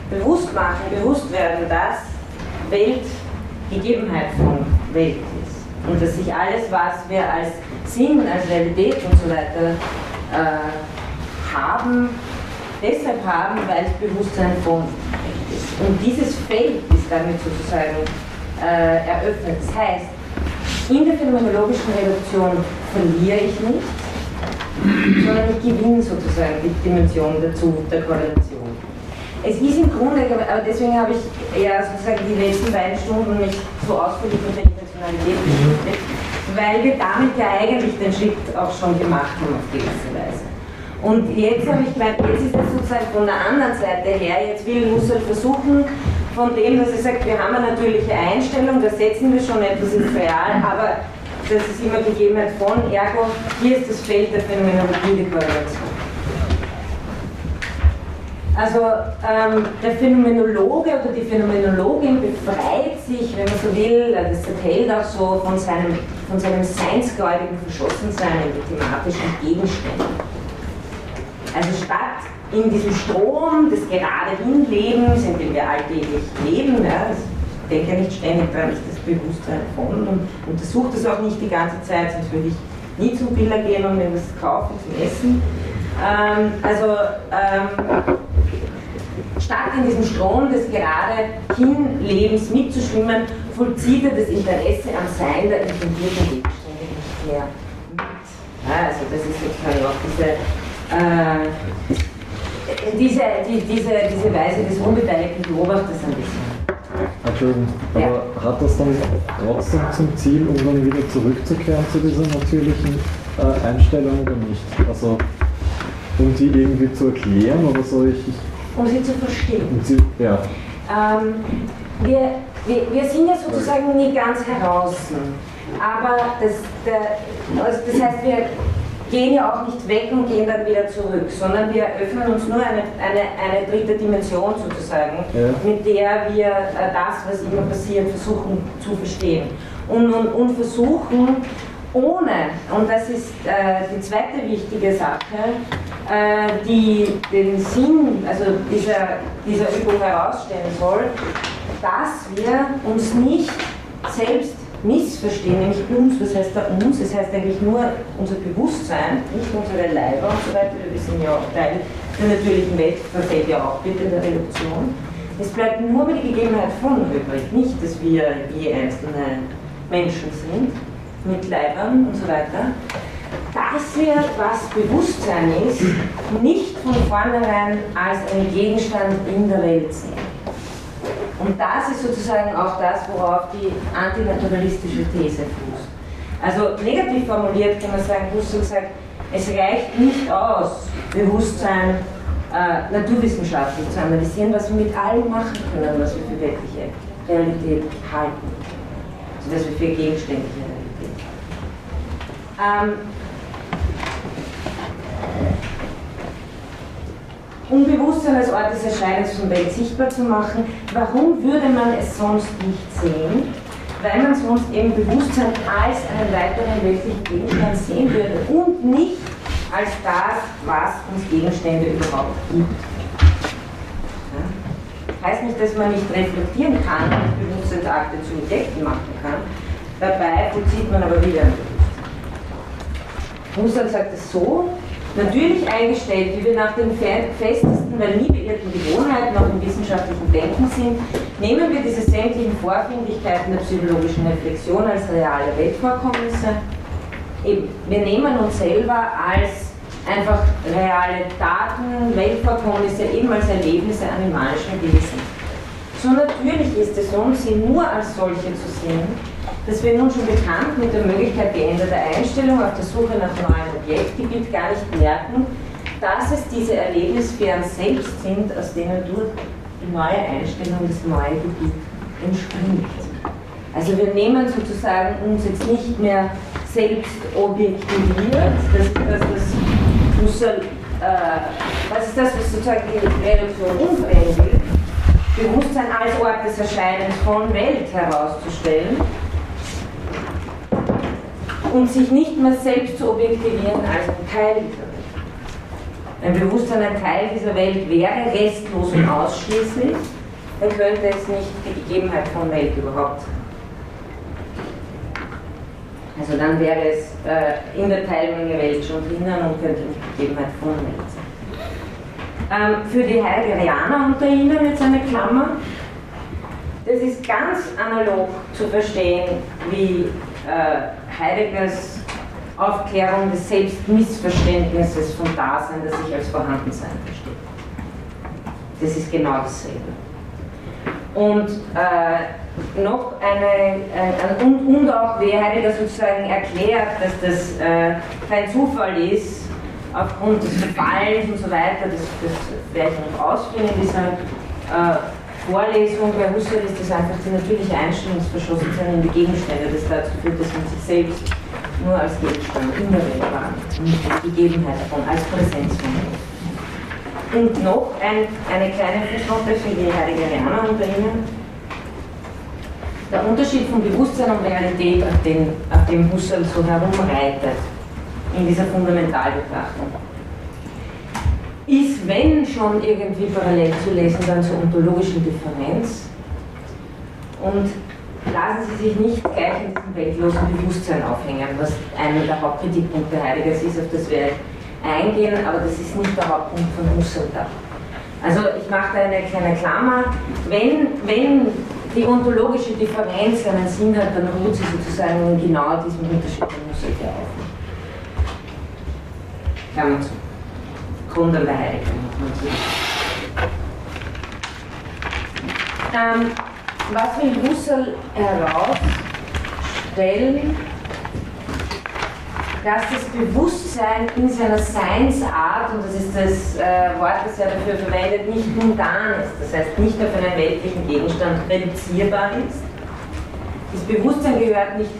bewusst machen, bewusst werden, dass Welt Gegebenheit von Welt ist. Und dass sich alles, was wir als Sinn, als Realität und so weiter äh, haben, deshalb haben, weil es Bewusstsein von Welt ist. Und dieses Feld ist damit sozusagen äh, eröffnet. Das heißt, in der phänomenologischen Reduktion verliere ich nicht, sondern ich gewinne sozusagen die Dimension dazu, der Korrelation. Es ist im Grunde, aber deswegen habe ich ja sozusagen die letzten beiden Stunden nicht so ausführlich mit der Intentionalität beschäftigt, weil wir damit ja eigentlich den Schritt auch schon gemacht haben auf gewisse Weise. Und jetzt habe ich gemeint, jetzt ist es sozusagen von der anderen Seite her, jetzt will Husserl versuchen, von dem, dass er sagt, wir haben eine natürliche Einstellung, da setzen wir schon etwas ins Real, aber das ist immer Gegebenheit von, ergo, hier ist das Feld der Phänomenologie Korrelation. Also ähm, der Phänomenologe oder die Phänomenologin befreit sich, wenn man so will, äh, das erzählt auch so von seinem, von seinem seinsgläubigen Verschossensein in die thematischen Gegenstände. Also statt in diesem Strom des gerade Hinlebens, in dem wir alltäglich leben, ja, ich denke nicht ständig daran, ich das Bewusstsein von und untersuche das auch nicht die ganze Zeit, sonst würde ich nie zum Biller gehen und mir was kaufen zum Essen. Ähm, also ähm, statt in diesem Strom des gerade Hinlebens mitzuschwimmen, vollzieht er das Interesse am Sein der intendierten Gegenstände nicht mehr mit. Also das ist sozusagen auch diese, äh, diese, die, diese, diese Weise des unbeteiligten Beobachters ein bisschen. Entschuldigung, aber ja. hat das dann trotzdem zum Ziel, um dann wieder zurückzukehren zu dieser natürlichen äh, Einstellung oder nicht? Also um die irgendwie zu erklären oder so? Ich, um sie zu verstehen. Sie, ja. Ähm, wir, wir, wir sind ja sozusagen nie ganz heraus. Aber das, der, also das heißt, wir gehen ja auch nicht weg und gehen dann wieder zurück, sondern wir öffnen uns nur eine, eine, eine dritte Dimension sozusagen, ja. mit der wir äh, das, was immer passiert, versuchen zu verstehen. Und, und, und versuchen, ohne, und das ist äh, die zweite wichtige Sache, äh, die den Sinn also dieser, dieser Übung herausstellen soll, dass wir uns nicht selbst missverstehen, nämlich uns, was heißt da uns? Das heißt eigentlich nur unser Bewusstsein, nicht unsere Leiber und so weiter. Wir sind ja auch Teil der natürlichen Welt, verfällt ja auch bitte der Reduktion. Es bleibt nur die Gegebenheit von übrig, nicht, dass wir je einzelne Menschen sind mit Leibern und so weiter, dass wir, was Bewusstsein ist, nicht von vornherein als einen Gegenstand in der Welt sehen. Und das ist sozusagen auch das, worauf die antinaturalistische These fußt. Also negativ formuliert kann man sagen, Husserl sagt, es reicht nicht aus, Bewusstsein äh, naturwissenschaftlich zu analysieren, was wir mit allem machen können, was wir für wirkliche Realität halten. Also dass wir für gegenständliche Realität. Ähm, um Bewusstsein als Ort des Erscheinens von Welt sichtbar zu machen. Warum würde man es sonst nicht sehen? Weil man sonst eben Bewusstsein als einen weiteren weltlichen Gegenstand sehen würde und nicht als das, was uns Gegenstände überhaupt gibt. Heißt nicht, dass man nicht reflektieren kann und Bewusstseinsakte zu Entdecken machen kann. Dabei vollzieht man aber wieder ein Bewusstsein. Husserl sagt es so, natürlich eingestellt, wie wir nach den festesten, weil nie beirrten Gewohnheiten auch im wissenschaftlichen Denken sind, nehmen wir diese sämtlichen Vorfindigkeiten der psychologischen Reflexion als reale Weltvorkommnisse. Wir nehmen uns selber als einfach reale Daten, Weltvorkommnisse, eben als Erlebnisse animalischen Wesen. So natürlich ist es uns, sie nur als solche zu sehen, dass wir nun schon bekannt mit der Möglichkeit geänderter Einstellung auf der Suche nach neuen Objektgebiet gar nicht merken, dass es diese Erlebnissphären selbst sind, aus denen durch die neue Einstellung das neue Gebiet entspringt. Also wir nehmen sozusagen uns jetzt nicht mehr selbst objektiviert, das, das, das Husserl, äh, was ist das, was sozusagen die Reduktion will, Bewusstsein als Ort des Erscheinens von Welt herauszustellen und sich nicht mehr selbst zu objektivieren als ein Teil dieser Welt. Ein Bewusstsein ein Teil dieser Welt wäre, restlos und ausschließlich, dann könnte es nicht die Gegebenheit von Welt überhaupt sein. Also dann wäre es äh, in der Teilmenge Welt schon drinnen und könnte nicht die Gegebenheit von Welt sein. Ähm, für die Heideggerianer unter Ihnen jetzt eine Klammer. Das ist ganz analog zu verstehen, wie äh, Heideggers Aufklärung des Selbstmissverständnisses von Dasein, das sich als Vorhandensein versteht. Das ist genau dasselbe. Und äh, noch eine, äh, und, und, auch, wie Heidegger sozusagen erklärt, dass das äh, kein Zufall ist, aufgrund des Verfallens und so weiter, das, das werde ich noch ausführen in dieser äh, Vorlesung. Bei Husserl ist das einfach die natürliche Einstellung des Verschlossensein in die Gegenstände, das dazu führt, dass man sich selbst nur als Gegenstand in der Welt wahrnimmt, nicht als Gegebenheit davon, als Präsenz von Welt. Und noch ein, eine kleine Fußnote für die Heideggerianer unter Ihnen. Der Unterschied von Bewusstsein und Realität, auf, den, auf dem Husserl so herumreitet, in dieser Fundamentalbetrachtung. Ist, wenn schon irgendwie parallel zu lesen, dann zur ontologischen Differenz. Und lassen Sie sich nicht gleich in diesem weltlosen Bewusstsein aufhängen, was einer der Hauptkritikpunkte Heideggers ist, auf das ich eingehen, aber das ist nicht der Hauptpunkt von Husserl. Also ich mache da eine kleine Klammer. Wenn, wenn die ontologische Differenz einen Sinn hat, dann ruht sie sozusagen genau diesem Unterschied von Husserl auf. Klammer zu. Sagen. Ähm, was will Husserl herausstellen? Dass das Bewusstsein in seiner Seinsart, und das ist das äh, Wort, das er dafür verwendet, nicht mundan ist, das heißt nicht auf einen weltlichen Gegenstand reduzierbar ist. Das Bewusstsein gehört nicht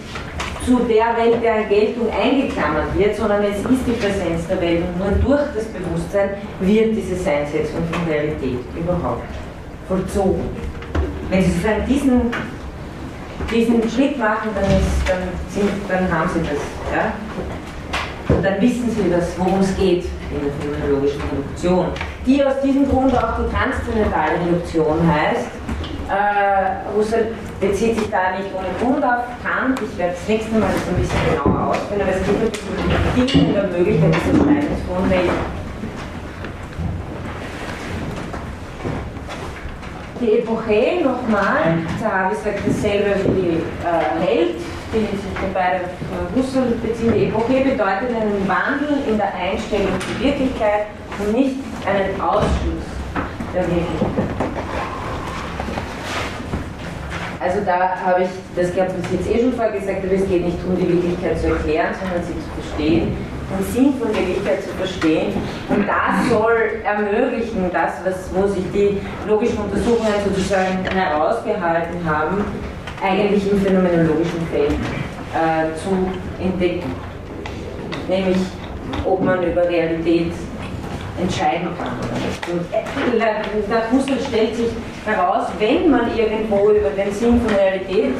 zu der Welt der Geltung eingeklammert wird, sondern es ist die Präsenz der Welt und nur durch das Bewusstsein wird diese Seinsetzung von Realität überhaupt vollzogen. Wenn Sie sozusagen diesen, diesen Schritt machen, dann, ist, dann, sind, dann haben Sie das. Ja? Und dann wissen Sie, worum es geht in der phänomenologischen Reduktion, die aus diesem Grund auch die transzendentale Reduktion heißt. Äh, Husserl bezieht sich da nicht ohne Grund auf Kant. Ich werde das nächste Mal das ein bisschen genauer ausführen, aber es natürlich um die Bedingungen der Möglichkeit von Welt. Die Epoche nochmal, Zahavi sagt dasselbe wie äh, Held, die sich beide auf Husserl beziehen. Die Epoche bedeutet einen Wandel in der Einstellung zur Wirklichkeit und nicht einen Ausschluss der Wirklichkeit. Also da habe ich, das glaube ich jetzt eh schon vorher gesagt, aber es geht nicht darum, die Wirklichkeit zu erklären, sondern sie zu verstehen, den Sinn von Wirklichkeit zu verstehen. Und das soll ermöglichen, das, was, wo sich die logischen Untersuchungen sozusagen herausgehalten haben, eigentlich im phänomenologischen Feld äh, zu entdecken. Nämlich, ob man über Realität entscheiden kann. Und äh, Husserl stellt sich heraus, wenn man irgendwo über den Sinn von Realität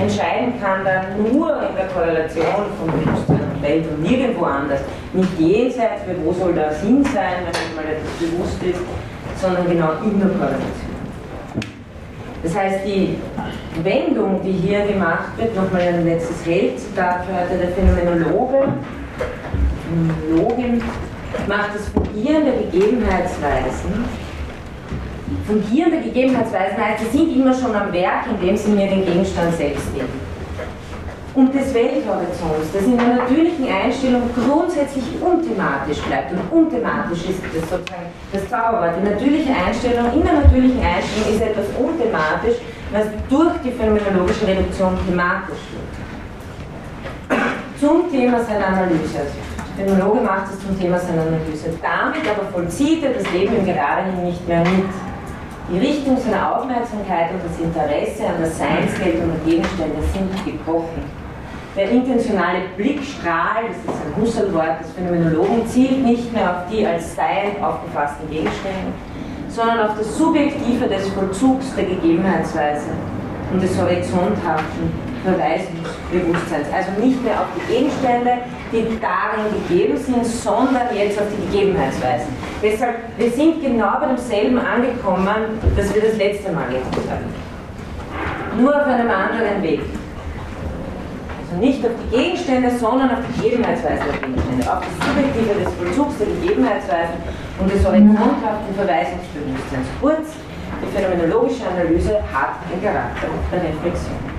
entscheiden kann, dann nur in der Korrelation von Bewusstsein und Welt und nirgendwo anders. Nicht jenseits, wo soll der Sinn sein, wenn man mal etwas bewusst ist, sondern genau in der Korrelation. Das heißt, die Wendung, die hier gemacht wird, nochmal ein letztes Held-Zitat für der Phänomenologe, Phänomenologin, macht das Fungieren der Gegebenheitsweisen. Fungieren der Gegebenheitsweisen heißt, sie sind immer schon am Werk, indem sie mir den Gegenstand selbst geben und des Welthorizonts, das in der natürlichen Einstellung grundsätzlich unthematisch bleibt. Und unthematisch ist das sozusagen das Zauberwort. Die natürliche Einstellung, in der natürlichen Einstellung ist etwas unthematisch, was durch die phänomenologische Reduktion thematisch wird. Zum Thema seiner Analyse. Also der Phänomenologe macht es zum Thema seiner Analyse. Damit aber vollzieht er das Leben im Geradehin nicht mehr mit. Die Richtung seiner Aufmerksamkeit und das Interesse an der Seinsgeltung der Gegenstände sind gebrochen. Der intentionale Blickstrahl, das ist ein Husserl-Wort des Phänomenologen, zielt nicht mehr auf die als Sein aufgefassten Gegenstände, sondern auf das Subjektive des Vollzugs der Gegebenheitsweise und des horizonthaften Verweisungsbewusstseins. Also nicht mehr auf die Gegenstände, die darin gegeben sind, sondern jetzt auf die Gegebenheitsweisen. Deshalb, wir sind genau bei demselben angekommen, das wir das letzte Mal gemacht haben. Nur auf einem anderen Weg. Also nicht auf die Gegenstände, sondern auf die Gegebenheitsweisen der Gegenstände, auf das Subjektive des Vollzugs der Gegebenheitsweisen und des horizonthaften Verweisungsbewusstseins. Kurz, die phänomenologische Analyse hat den Charakter der Reflexion.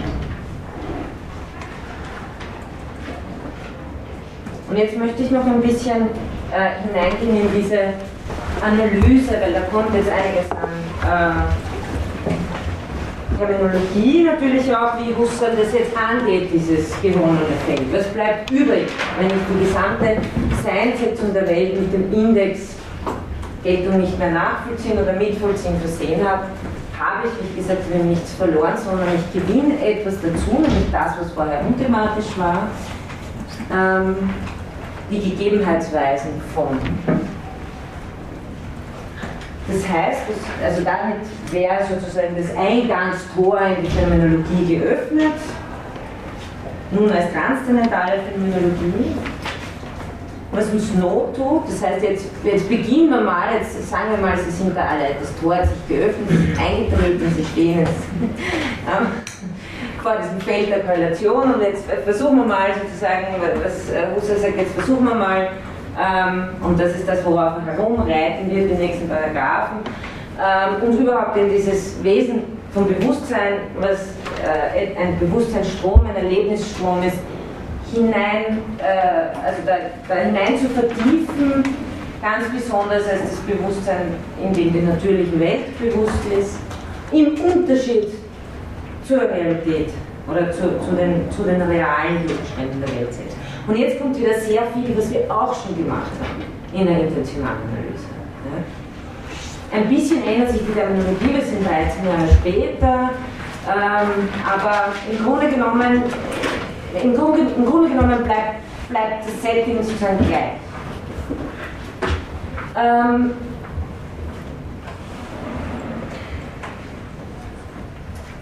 Und jetzt möchte ich noch ein bisschen äh, hineingehen in diese Analyse, weil da kommt jetzt einiges an äh, Terminologie natürlich auch, wie Husserl das jetzt angeht, dieses gewonnene Feld. Was bleibt übrig, wenn ich die gesamte Seinsetzung der Welt mit dem Index Geltung nicht mehr nachvollziehen oder mitvollziehen versehen habe, habe ich, wie gesagt, mir nichts verloren, sondern ich gewinne etwas dazu, nämlich das, was vorher unthematisch war, ähm, die Gegebenheitsweisen von. Das heißt, dass, also damit wäre sozusagen das Eingangstor in die Phänomenologie geöffnet, nun als transzendentale Phänomenologie. Was uns Not tut, das heißt, jetzt, jetzt beginnen wir mal, jetzt sagen wir mal, Sie sind da alle, das Tor hat sich geöffnet, Sie sind eingetreten, Sie stehen jetzt vor diesem Feld der Korrelation. Und jetzt versuchen wir mal sozusagen, was Husserl sagt, jetzt versuchen wir mal, ähm, und das ist das, worauf er herumreiten wird, die nächsten Paragraphen, ähm, und überhaupt in dieses Wesen vom Bewusstsein, was äh, ein Bewusstseinsstrom, ein Erlebnisstrom ist, hinein, äh, also da, da, hinein zu vertiefen, ganz besonders als das Bewusstsein, in dem die natürliche Welt bewusst ist, im Unterschied zur Realität oder zu, zu, den, zu den realen Gegenständen der Welt selbst. Und jetzt kommt wieder sehr viel, was wir auch schon gemacht haben in der Intentionalanalyse. Ja. Ein bisschen ändert sich die Terminologie, wir sind 13 Jahre später, ähm, aber im Grunde genommen, im Grunde, im Grunde genommen bleibt, bleibt das Setting sozusagen gleich. Ähm,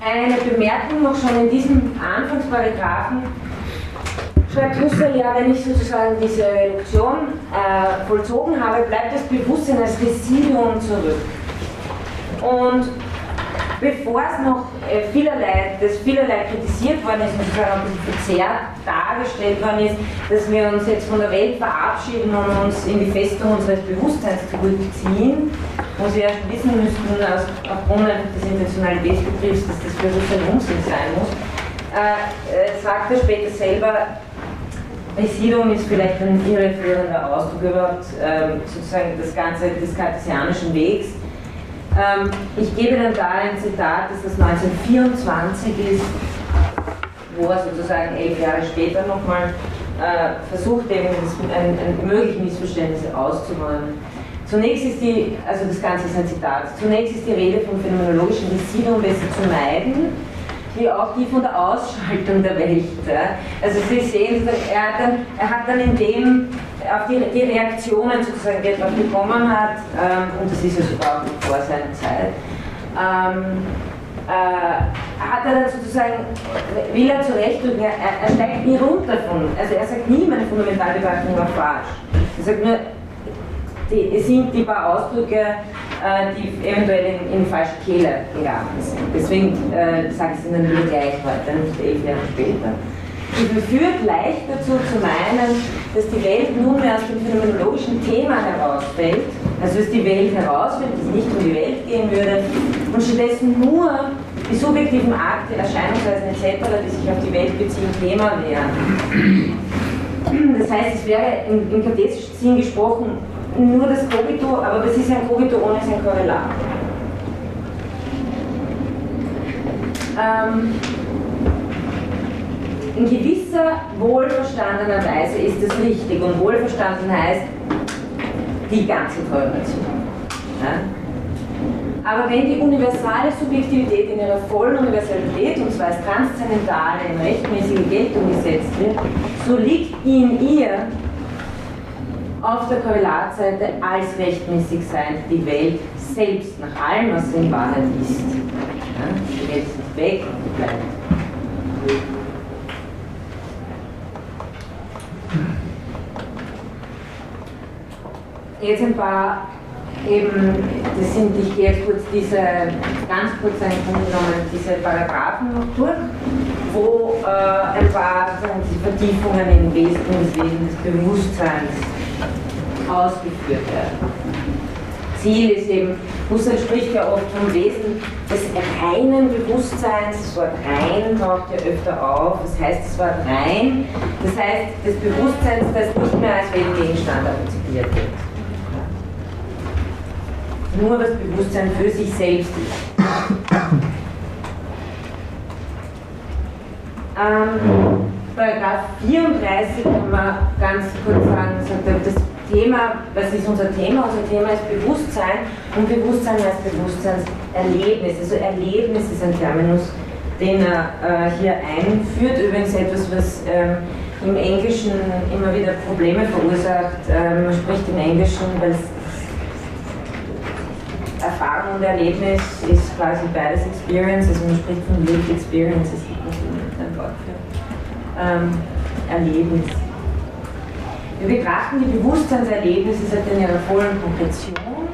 eine Bemerkung noch schon in diesem Anfangsparagraphen schreibt Husserl ja, wenn ich sozusagen diese Reduktion äh, vollzogen habe, bleibt das Bewusstsein als Residuum zurück. Und bevor es noch äh, vielerlei, das vielerlei kritisiert worden ist und sozusagen ein verzerrt dargestellt worden ist, dass wir uns jetzt von der Welt verabschieden und uns in die Festung unseres Bewusstseins zurückziehen, wo Sie schon wissen müssten, aus, aufgrund des Intentionalitätsbetriebs, dass das für Husserl Unsinn sein muss, äh, äh, sagt er später selber, Residuum ist vielleicht ein irreführender Ausdruck überhaupt ähm, sozusagen das Ganze des kartesianischen Wegs. Ähm, ich gebe dann da ein Zitat, das das 1924 ist, wo er sozusagen elf Jahre später nochmal äh, versucht, eben ein, ein mögliche Missverständnisse auszuräumen. Zunächst ist die, also das Ganze ist ein Zitat, zunächst ist die Rede vom phänomenologischen Residuum besser zu meiden, wie auch die von der Ausschaltung der Welt. Also Sie sehen, er hat dann, er hat dann in dem auf die, die Reaktionen sozusagen, die er darauf bekommen hat, ähm, und das ist ja sogar vor seiner Zeit, ähm, äh, hat er dann sozusagen, will er zurechtrücken, er, er steigt nie runter von, also er sagt nie, meine Fundamentalbetrachtung war falsch. Er sagt nur, die, sind die paar Ausdrücke, äh, die eventuell in, in falsche Kehle geraten sind. Deswegen äh, sage ich es Ihnen nur gleich heute, nicht elf Jahre später. Die verführt leicht dazu zu meinen, dass die Welt nunmehr aus dem phänomenologischen Thema herausfällt, also dass die Welt herausfällt, dass es nicht um die Welt gehen würde, und stattdessen nur die subjektiven Akte, Erscheinungsweisen etc., die sich auf die Welt beziehen, Thema wären. Das heißt, es wäre im, im kartesischen Sinn gesprochen nur das Kogito, aber das ist ein Kogito ohne sein Korrelat. Ähm, in gewisser wohlverstandener Weise ist es richtig und wohlverstanden heißt die ganze Korrelation. Ja? Aber wenn die universale Subjektivität in ihrer vollen Universalität, und zwar als transzendentale, in rechtmäßige Geltung gesetzt wird, so liegt in ihr auf der Korrelatseite als rechtmäßig sein die Welt selbst, nach allem, was sie in Wahrheit ist. Ja? Die Welt ist nicht weg und bleibt. Jetzt ein paar eben, das sind, ich gehe jetzt kurz diese, ganz kurz genommen, diese Paragraphen noch durch, wo äh, ein paar Vertiefungen im Wesen, des Wesen des Bewusstseins ausgeführt werden. Ziel ist eben, Husserl spricht ja oft vom Wesen des reinen Bewusstseins, das Wort rein taucht ja öfter auf, das heißt das Wort rein, das heißt des Bewusstseins, das nicht mehr als Weltgegenstand antizipiert wird nur das Bewusstsein für sich selbst ist. Ähm, Paragraph 34 kann man ganz kurz sagen, das Thema, was ist unser Thema? Unser Thema ist Bewusstsein und Bewusstsein heißt Bewusstseinserlebnis. Also Erlebnis ist ein Terminus, den er äh, hier einführt. Übrigens etwas, was ähm, im Englischen immer wieder Probleme verursacht. Ähm, man spricht im Englischen, weil Erfahrung und Erlebnis ist quasi beides Experience, also man spricht von Lived Experience, es gibt ein Wort für ähm, Erlebnis. Wir betrachten die Bewusstseinserlebnisse seit in ihrer vollen Konkretion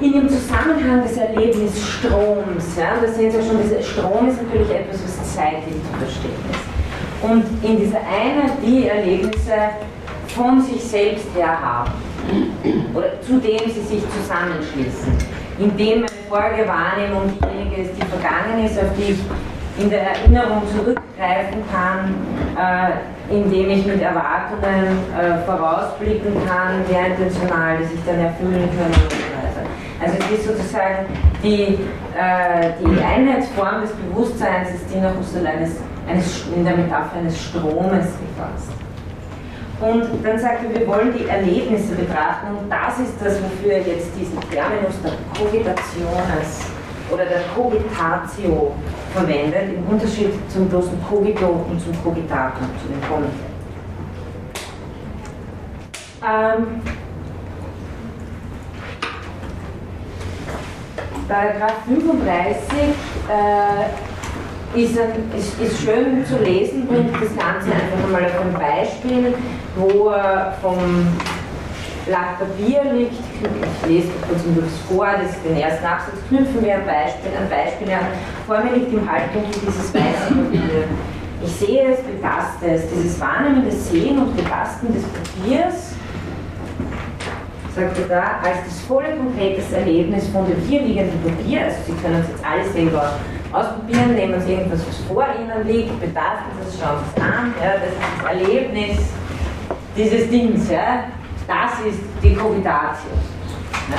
in dem Zusammenhang des Erlebnisstroms. Ja, da sehen Sie schon, dieser Strom ist natürlich etwas, was zeitlich zu verstehen ist. Und in dieser Einheit die Erlebnisse von sich selbst her haben oder zu dem sie sich zusammenschließen, indem meine vorige Wahrnehmung diejenige ist, die vergangen ist, auf die ich in der Erinnerung zurückgreifen kann, äh, indem ich mit Erwartungen äh, vorausblicken kann, sehr intentional, die sich dann erfüllen können. Also es ist sozusagen die, äh, die Einheitsform des Bewusstseins, ist die nach Husserl eines, eines, in der Metapher eines Stromes gefasst. Und dann sagt er, wir wollen die Erlebnisse betrachten und das ist das, wofür er jetzt diesen Terminus der Cogitationes oder der Cogitatio verwendet, im Unterschied zum bloßen Cogito und zum Cogitatum, zu dem komme ich. Ähm, Paragraph 35 äh, ist, ein, ist, ist, schön zu lesen, bringt das Ganze einfach einmal auf ein Beispiel, wo er vom Blatt Papier liegt. Ich lese kurz das vor, das den ersten Absatz knüpfen wir ein Beispiel, ein Beispiel an. Vor mir liegt im Halbdunkel dieses weiße Papier. Ich sehe es, betaste es, dieses wahrnehmende Sehen und Betasten des Papiers sagt er da, als das volle konkretes Erlebnis von dem hier liegenden Papier, also Sie können es jetzt alles selber ausprobieren, nehmen Sie irgendwas, was vor Ihnen liegt, betasten Sie es, schauen Sie es an, ja, das ist das Erlebnis dieses Dings, ja, das ist die Cogitatio. Ja.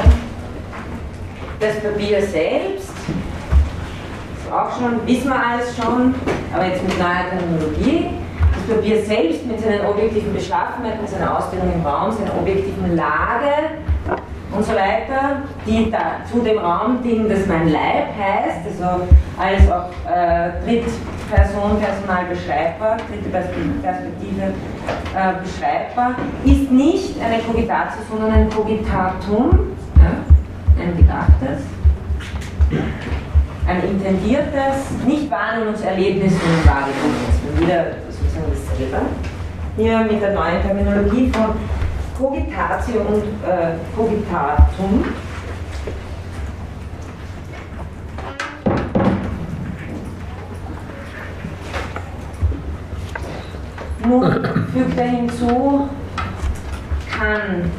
Das Papier selbst, ist auch schon, wissen wir alles schon, aber jetzt mit neuer Terminologie, das Papier selbst mit seinen objektiven Beschaffenheiten, seiner Ausdehnung im Raum, seiner objektiven Lage, und so weiter, die da zu dem Raum das mein Leib heißt, also alles auch äh, Drittperson, Personal beschreibbar, dritte Perspektive äh, beschreibbar, ist nicht eine Cogitatio, sondern ein Cogitatum, ja, ein Gedachtes. ein intendiertes, nicht Wahrnehmungserlebnis, sondern wahrgenommenes. Wieder sozusagen dasselbe. Hier mit der neuen Terminologie von Cogitatio und äh, Cogitatum. Nun fügt er hinzu, kann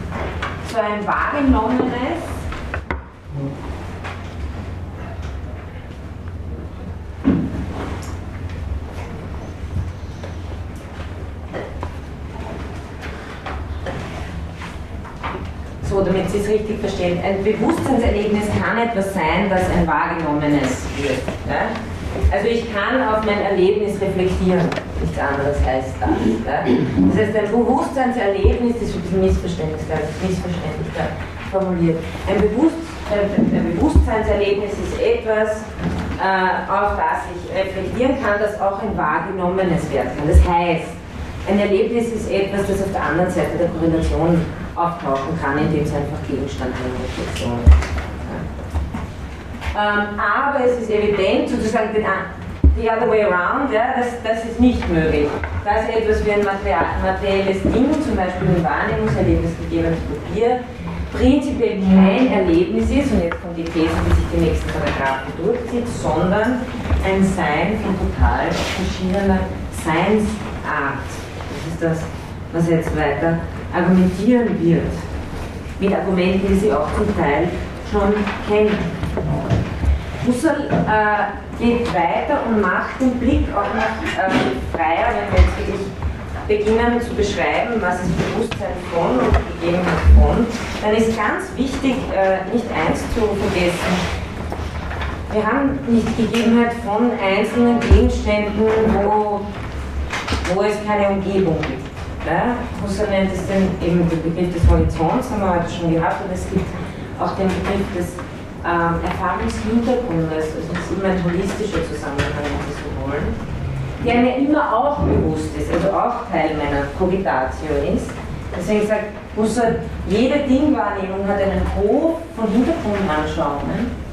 so ein wahrgenommenes so, damit Sie es richtig verstehen, ein Bewusstseinserlebnis kann etwas sein, das ein wahrgenommenes wird. Ja? Also ich kann auf mein Erlebnis reflektieren, nichts anderes heißt das. Ja? Das heißt, ein Bewusstseinserlebnis, ist ein bisschen missverständlich, missverständlich formuliert. Ein, Bewusst, ein Bewusstseinserlebnis ist etwas, äh, auf das ich reflektieren kann, das auch ein wahrgenommenes werden kann. Das heißt, ein Erlebnis ist etwas, das auf der anderen Seite der Korrelation auftauchen kann, indem es einfach Gegenstand einer Reflexion ist. Ähm, aber es ist evident, sozusagen den, the other way around, ja, das, das ist nicht möglich. Dass etwas wie ein materielles Ding, zum Beispiel ein Wahrnehmungserlebnis gegebenes Papier, prinzipiell kein Erlebnis ist, und jetzt kommt die These, die sich die nächsten Paragraphen durchzieht, sondern ein Sein von total verschiedener Seinsart. Das ist das, was jetzt weiter argumentieren wird. Mit Argumenten, die Sie auch zum Teil schon kennen. Husserl äh, geht weiter und macht den Blick auch noch äh, freier, wenn wir jetzt wirklich beginnen zu beschreiben, was ist Bewusstsein von und Gegebenheit von, dann ist ganz wichtig, äh, nicht eins zu vergessen. Wir haben nicht Gegebenheit von einzelnen Gegenständen, wo, wo es keine Umgebung gibt. Ja? Husserl nennt es den, eben den Begriff des Horizonts, haben wir heute schon gehabt, und es gibt auch den Begriff des ähm, Erfahrungshintergrundes, also das ist immer ein holistischer Zusammenhang, so wollen, der mir immer auch bewusst ist, also auch Teil meiner Cogitatio ist. Deswegen sagt Husserl, jede Dingwahrnehmung hat einen Hof von Hintergrundanschauungen.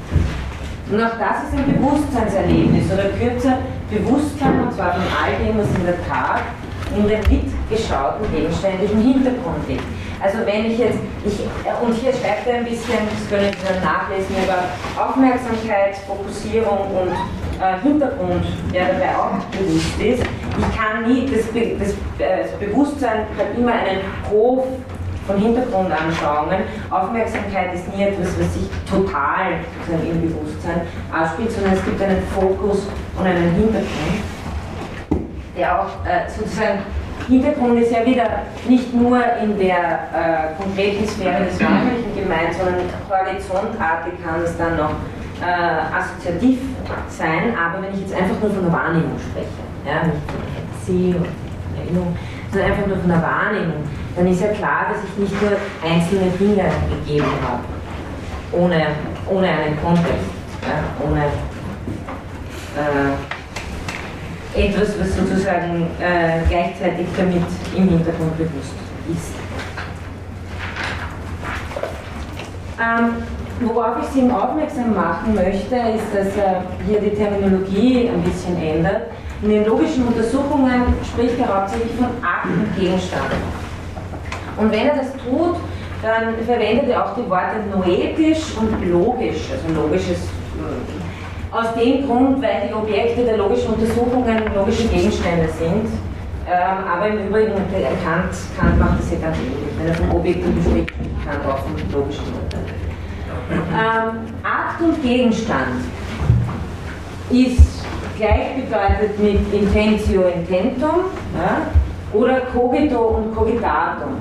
Und auch das ist ein Bewusstseinserlebnis oder kürzer Bewusstsein, und zwar von all dem, was in der Tat in dem mitgeschauten gegenständlichen Hintergrund liegt. Also wenn ich jetzt, ich, und hier schreibt er ein bisschen, das können Sie dann nachlesen, über Aufmerksamkeit, Fokussierung und äh, Hintergrund, der dabei auch bewusst ist. Ich kann nie, das, das, äh, das Bewusstsein hat immer einen Hof von Hintergrundanschauungen. Aufmerksamkeit ist nie etwas, was sich total im Bewusstsein abspielt, sondern es gibt einen Fokus und einen Hintergrund, der auch äh, sozusagen Hintergrund ist ja wieder nicht nur in der äh, konkreten Sphäre des Räumlichen gemeint, sondern horizontartig kann es dann noch äh, assoziativ sein, aber wenn ich jetzt einfach nur von der Wahrnehmung spreche, ja, nicht von Fantasie oder Erinnerung, sondern einfach nur von der Wahrnehmung, dann ist ja klar, dass ich nicht nur einzelne Dinge gegeben habe, ohne, ohne einen Kontext, ja, ohne äh, etwas, was sozusagen äh, gleichzeitig damit im Hintergrund bewusst ist. Ähm, worauf ich Sie aufmerksam machen möchte, ist, dass er hier die Terminologie ein bisschen ändert. In den logischen Untersuchungen spricht er hauptsächlich von Akt und Gegenstand. Und wenn er das tut, dann verwendet er auch die Worte noetisch und logisch. Also logisches aus dem Grund, weil die Objekte der logischen Untersuchungen logische Gegenstände sind. Ähm, aber im Übrigen, Kant, Kant macht das ja ganz ähnlich. Wenn er von Objekten spricht, Kant auch von logischen Urteilen. Ähm, Akt und Gegenstand ist gleichbedeutend mit Intentio intentum ja, oder Cogito und Cogitatum.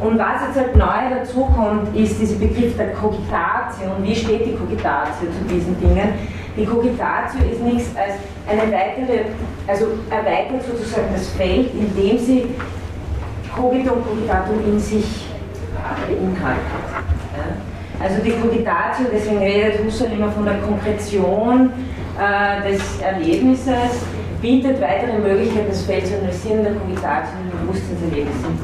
Und was jetzt halt neu dazu kommt, ist dieser Begriff der Cogitatio. Und wie steht die Cogitatio zu diesen Dingen? Die Cogitatio ist nichts als eine weitere, also erweitert sozusagen das Feld, in dem sie Cogito und Cogitatum in sich beinhaltet. Also die Cogitatio, deswegen redet Husserl immer von der Konkretion äh, des Erlebnisses, bietet weitere Möglichkeiten, das Feld zu analysieren, der Cogitatio und Bewusstseinserlebnis sind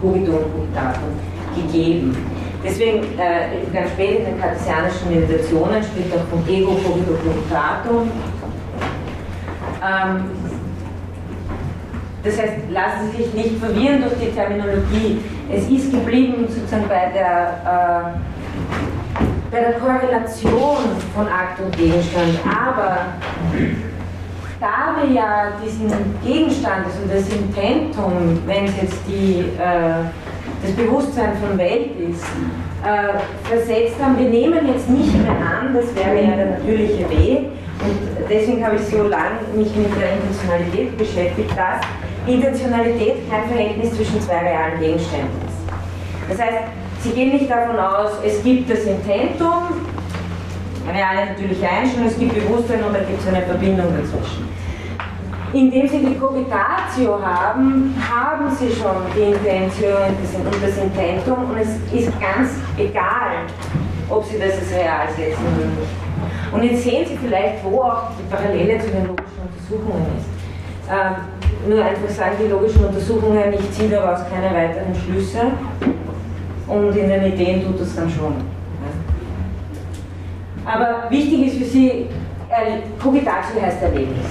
Cogito und Cogitatum gegeben. Deswegen, äh, ganz spät in den kartesianischen Meditationen spricht er vom Ego cogito cogitatum. Ähm, das heißt, lassen Sie sich nicht verwirren durch die Terminologie. Es ist geblieben sozusagen bei der, äh, bei der Korrelation von Akt und Gegenstand, aber da wir ja diesen Gegenstand, also das Intentum, wenn es jetzt die, äh, das Bewusstsein von Welt ist, äh, versetzt haben, wir nehmen jetzt nicht mehr an, das wäre ja der natürliche Weg, und deswegen habe ich so lange mich mit der Intentionalität beschäftigt, dass Intentionalität kein Verhältnis zwischen zwei realen Gegenständen ist. Das heißt, Sie gehen nicht davon aus, es gibt das Intentum, reale natürliche Einstellung, es gibt Bewusstsein und da gibt es eine Verbindung dazwischen. Indem Sie die Cogitatio haben, haben Sie schon die Intention und das Intentum und es ist ganz egal, ob Sie das als real setzen oder nicht. Und jetzt sehen Sie vielleicht, wo auch die Parallele zu den logischen Untersuchungen ist. Ähm, nur einfach sagen, die logischen Untersuchungen, ich ziehe daraus keine weiteren Schlüsse und in den Ideen tut das dann schon. Aber wichtig ist für Sie, Cogitatio heißt Erlebnis.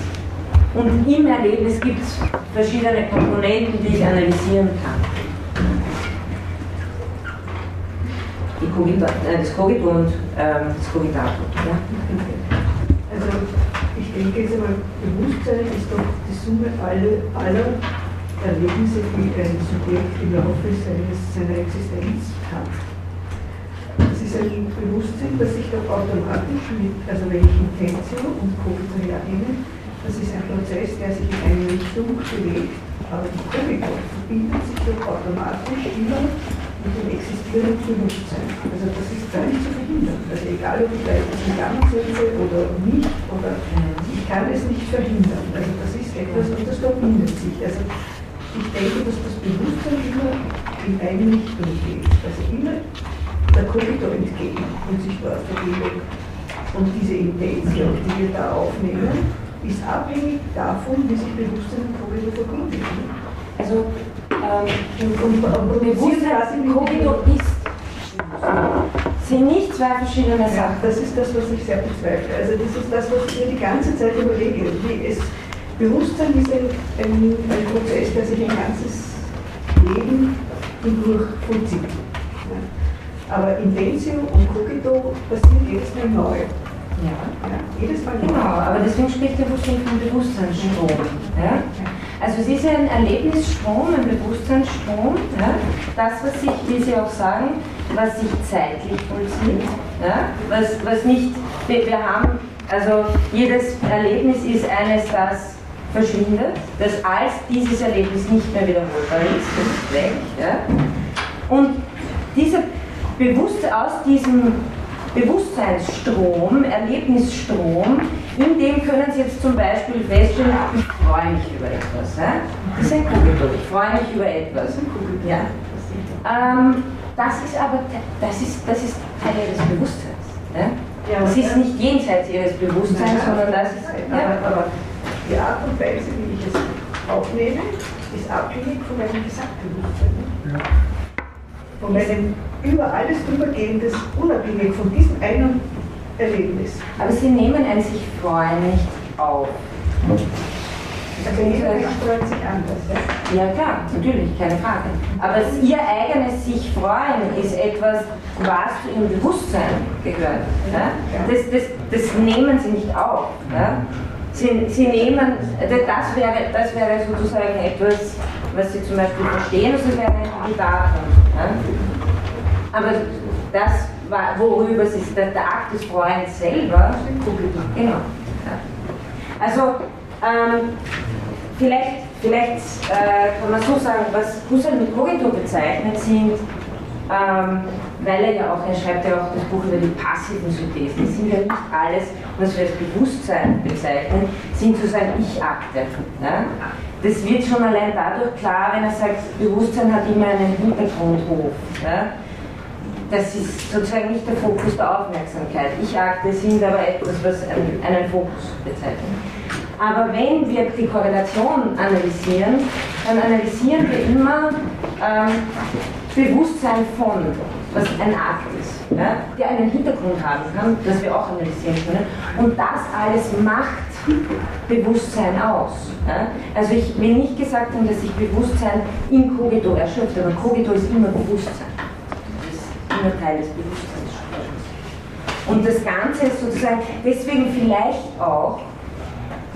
Und im Erlebnis gibt es verschiedene Komponenten, die ich analysieren kann. Cogita, äh, das Cogito und ähm, das Cogitato. Ja? Also ich denke jetzt einmal, Bewusstsein ist doch die Summe aller, aller Erlebnisse, die ein Subjekt im Laufe seines, seiner Existenz hat. Das ist ein Bewusstsein, das sich doch automatisch mit, also wenn ich Intentio und Cogito hernehme, das ist ein Prozess, der sich in eine Richtung bewegt, aber die Cogito verbindet sich doch automatisch immer mit dem existierenden Bewusstsein. Also das ist gar nicht zu verhindern. Also egal, ob ich da etwas in Gang setze oder nicht, oder ich kann es nicht verhindern. Also das ist etwas, und das verbindet sich. Also ich denke, dass das Bewusstsein immer in eine Richtung geht. Also immer der Korridor entgegen und sich dort verbindet. Und diese Intention, die wir da aufnehmen, ist abhängig davon, wie sich Bewusstsein und Korridor verbinden. Also ähm, und, und, und Bewusstsein Cogito ist sind nicht zwei verschiedene Sachen. Ja, das ist das, was ich sehr bezweifle. Also das ist das, was ich mir die ganze Zeit überlege. Wie es, Bewusstsein ist ein, ein, ein Prozess, der sich ein ganzes Leben hindurch vollzieht. Ja. Aber Intensio und Cogito jedes Mal neu. Ja. jedes Mal. Genau, aber deswegen spricht der Bewusstsein von Bewusstseinsstrom. Ja? Also es ist ein Erlebnisstrom, ein Bewusstseinsstrom, ja? das, was sich, wie Sie auch sagen, was sich zeitlich vollzieht, ja? was, was nicht, wir, wir haben, also jedes Erlebnis ist eines, das verschwindet, das als dieses Erlebnis nicht mehr wiederholbar ist, das ist weg. Ja? Und dieser Bewusst aus diesem Bewusstseinsstrom, Erlebnisstrom, in dem können Sie jetzt zum Beispiel feststellen, ich freue mich über etwas. Ja? Das ist ein Kugelblut, ich freue mich über etwas. Ja. Ähm, das ist aber das ist, das ist Teil Ihres Bewusstseins. Ja? Das ist nicht jenseits Ihres Bewusstseins, sondern das ist. Ja. Aber die Art und Weise, wie ich es aufnehme, ist abhängig von meinem Gesamtbewusstsein. Ja. Von meinem über alles drübergehendes, unabhängig von diesem einen Erlebnis. Aber Sie nehmen ein sich freuen nicht auf. Also jeder freut sich anders, ja? Ja klar, natürlich, keine Frage. Aber Ihr eigenes sich freuen ist etwas, was zu Ihrem Bewusstsein gehört. Ja? Das, das, das nehmen Sie nicht auf. Ja? Sie, Sie nehmen, das wäre, das wäre sozusagen etwas, was Sie zum Beispiel verstehen, das wäre ein Datum. Ja? Aber das, war, worüber ist, der, Akt des Freuens selber, genau. Also, ähm, vielleicht, vielleicht äh, kann man so sagen, was Husserl mit Cogito bezeichnet, sind, ähm, weil er ja auch, er schreibt ja auch das Buch über die passiven Synthesen, das sind ja nicht alles, was wir als Bewusstsein bezeichnen, sind sozusagen Ich-Akte. Ne? Das wird schon allein dadurch klar, wenn er sagt, Bewusstsein hat immer einen Hintergrundhof. Ne? Das ist sozusagen nicht der Fokus der Aufmerksamkeit. Ich-Akte sind aber etwas, was einen, Fokus bezeichnet. Aber wenn wir die Korrelation analysieren, dann analysieren wir immer ähm, Bewusstsein von. was ein Akt ist, ja, der einen Hintergrund haben kann, das wir auch analysieren können. Und das alles macht Bewusstsein aus. Ja. Also ich will nicht gesagt haben, dass sich Bewusstsein in Cogito erschöpft, aber Cogito ist immer Bewusstsein. Immer Teil des Bewusstseins. Und das Ganze ist sozusagen deswegen vielleicht auch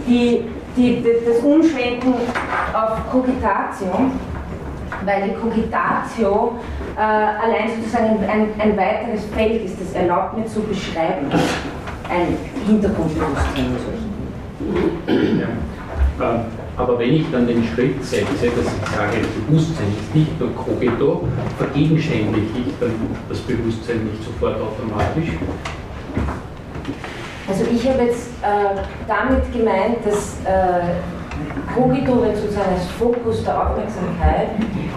die, die, das Umschwenken auf Cogitation, weil die Cogitatio äh, allein sozusagen ein, ein, weiteres Feld ist, das erlaubt mir zu beschreiben, ein Hintergrundbewusstsein. Ja. Ähm, aber wenn ich dann den Schritt setze, dass ich sage, Bewusstsein ist nicht nur Cogito, vergegenständige ich dann das Bewusstsein nicht sofort automatisch? Also ich habe jetzt äh, damit gemeint, dass äh, Cogito, wenn sozusagen als Fokus der Aufmerksamkeit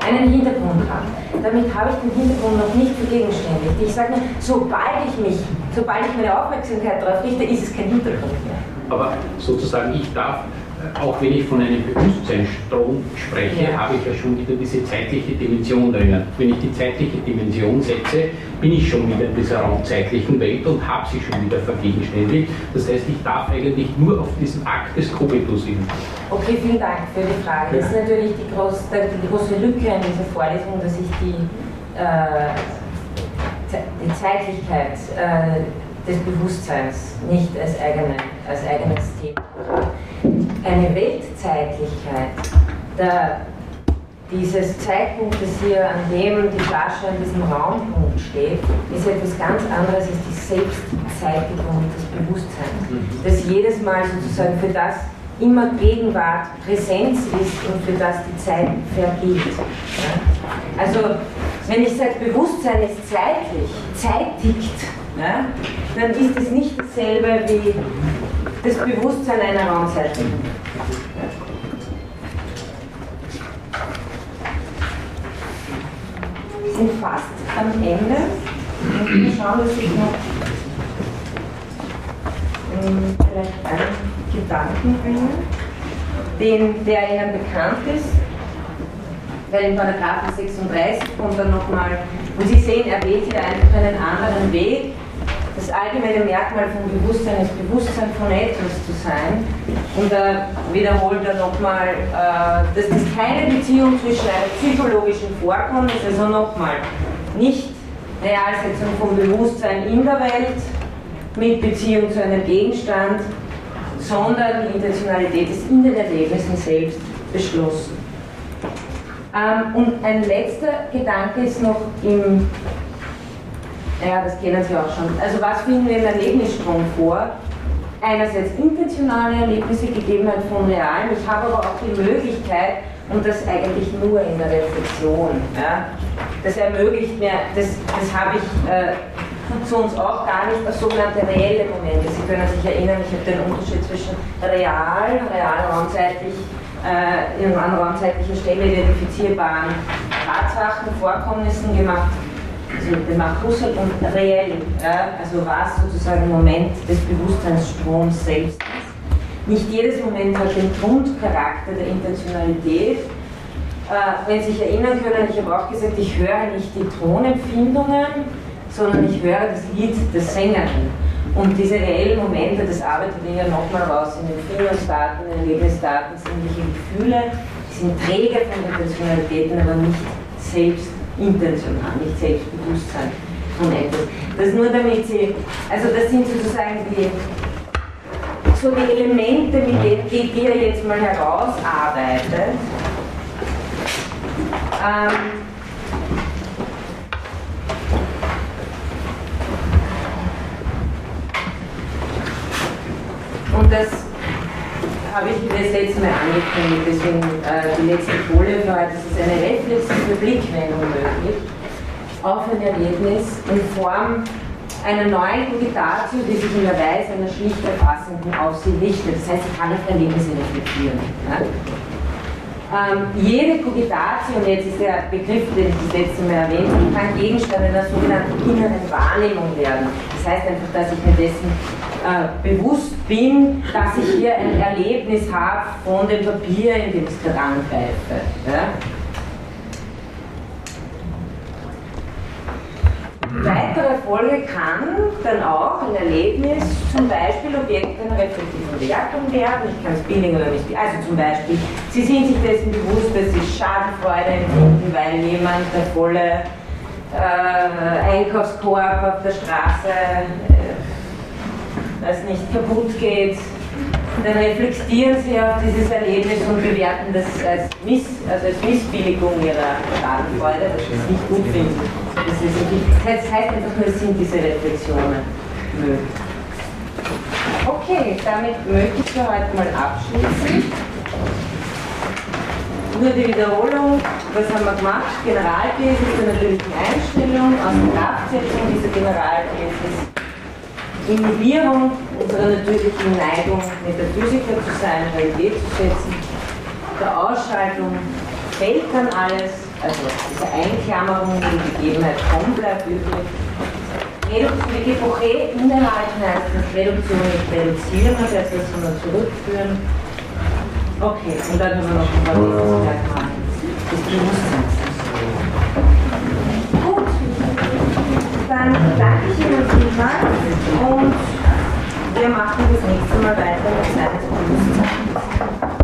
einen Hintergrund hat. Damit habe ich den Hintergrund noch nicht vergegenständigt. Ich sage mir, sobald ich mich, sobald ich meine Aufmerksamkeit darauf richte, ist es kein Hintergrund mehr. Aber sozusagen, ich darf auch wenn ich von einem Bewusstseinsstrom spreche, ja. habe ich ja schon wieder diese zeitliche Dimension drinnen. Wenn ich die zeitliche Dimension setze, bin ich schon wieder in dieser raumzeitlichen Welt und habe sie schon wieder vergegenständigt. Das heißt, ich darf eigentlich nur auf diesen Akt des Kobitus hin. Okay, vielen Dank für die Frage. Das ist natürlich die, groß, die große Lücke in dieser Vorlesung, dass ich die, äh, die Zeitlichkeit äh, des Bewusstseins nicht als, eigene, als eigenes Thema habe eine Weltzeitlichkeit der, dieses Zeitpunktes hier, an dem die Flasche an diesem Raumpunkt steht, ist etwas ganz anderes als die Selbstzeitigung des Bewusstseins. Mhm. Das jedes Mal sozusagen für das immer Gegenwart Präsenz ist und für das die Zeit vergeht. Ja? Also, wenn ich sage, Bewusstsein ist zeitlich, zeitigt, ja, dann ist es nicht dasselbe wie das Bewusstsein einer Raumzeitlichen. Wir sind fast am Ende. Und wir schauen, dass ich noch ähm, vielleicht einen Gedanken bringe, den, der Ihnen bekannt ist. Weil im Paragraphen 36 kommt dann nochmal, und Sie sehen, er wählt hier einfach einen anderen Weg das allgemeine Merkmal von Bewusstsein ist Bewusstsein von etwas zu sein. Und da wiederholt er nochmal, äh, dass das keine Beziehung zwischen einem psychologischen Vorkommen ist, also nochmal, nicht Realsetzung von Bewusstsein in der Welt mit Beziehung zu einem Gegenstand, sondern die Intentionalität ist in den Erlebnissen selbst beschlossen. Ähm, und ein letzter Gedanke ist noch im ja, das kennen Sie auch schon. Also was finden wir im Erlebnisstrom vor? Einerseits intentionale Erlebnisse, Gegebenheit von realen. Ich habe aber auch die Möglichkeit, und das eigentlich nur in der Reflexion. Ja. Das ermöglicht mir, das, das habe ich äh, sonst auch gar nicht, als sogenannte reelle Momente. Sie können sich erinnern, ich habe den Unterschied zwischen real, real raumzeitlich, äh, in raumzeitlicher Stelle identifizierbaren Tatsachen, Vorkommnissen gemacht also macht Husserl und reell, ja, also was sozusagen im Moment des Bewusstseinsstroms selbst ist. Nicht jedes Moment hat den Grundcharakter der Intentionalität. Äh, wenn Sie sich erinnern können, ich habe auch gesagt, ich höre nicht die Tonempfindungen, sondern ich höre das Lied der Sängerin. Und diese reellen Momente, das arbeitet ihr ja nochmal raus in den Führungsdaten, in den Lebensdaten, sinnliche Gefühle, die sind Träger von Intentionalitäten, aber nicht selbst intentional, nicht Selbstbewusstsein von etwas. Das nur damit Sie, also das sind sozusagen die, so die Elemente, mit denen die wir jetzt mal herausarbeitet. Ähm, und das habe ich das letzte Mal angekündigt, deswegen äh, die letzte Folie für heute. Es ist eine reflexive Blickwendung möglich auf ein Erlebnis in Form einer neuen Cogitatio, die sich in der Weise einer schlicht erfassenden auf sie richtet. Das heißt, sie kann auf Erlebnisse reflektieren. Ja? Ähm, jede Cogitatio, und jetzt ist der Begriff, den ich das letzte Mal erwähnt habe, kann Gegenstand einer sogenannten inneren Wahrnehmung werden. Das heißt einfach, dass ich mir dessen äh, bewusst bin, dass ich hier ein Erlebnis habe von dem Papier, in dem ich gerade angreife. Ja? weitere Folge kann dann auch ein Erlebnis, zum Beispiel Objekt einer reflektiven Bewertung werden. Ich kann es billigen oder nicht. Also zum Beispiel, Sie sind sich dessen bewusst, dass Sie Schadenfreude empfinden, weil jemand der volle äh, Einkaufskorb auf der Straße, weiß nicht, kaputt geht dann reflektieren sie auf dieses Erlebnis und bewerten das als, Miss, also als Missbilligung ihrer Schadenfreude, dass sie es nicht gut finden. Das, ist, das heißt einfach nur, es sind diese Reflexionen möglich. Okay, damit möchte ich für heute mal abschließen. Nur die Wiederholung, was haben wir gemacht? Generalthese zur natürlichen Einstellung, aus der Kraftsetzung dieser Generalthese Inhibierung unserer natürlichen Neigung, Metaphysiker zu sein, Realität zu setzen, der Ausschaltung fällt dann alles, also diese Einklammerung, die Gegebenheit kaum bleibt übrig. Reduktion, Epoche innehalten heißt das Reduktion nicht reduzieren, das heißt das sondern zurückführen. Okay, und dann haben wir noch ein paar Merkmale des Bewusstseins. Gut, dann danke ich Ihnen vielmals und wir machen das nächste Mal weiter mit Zeitungsbewusstsein.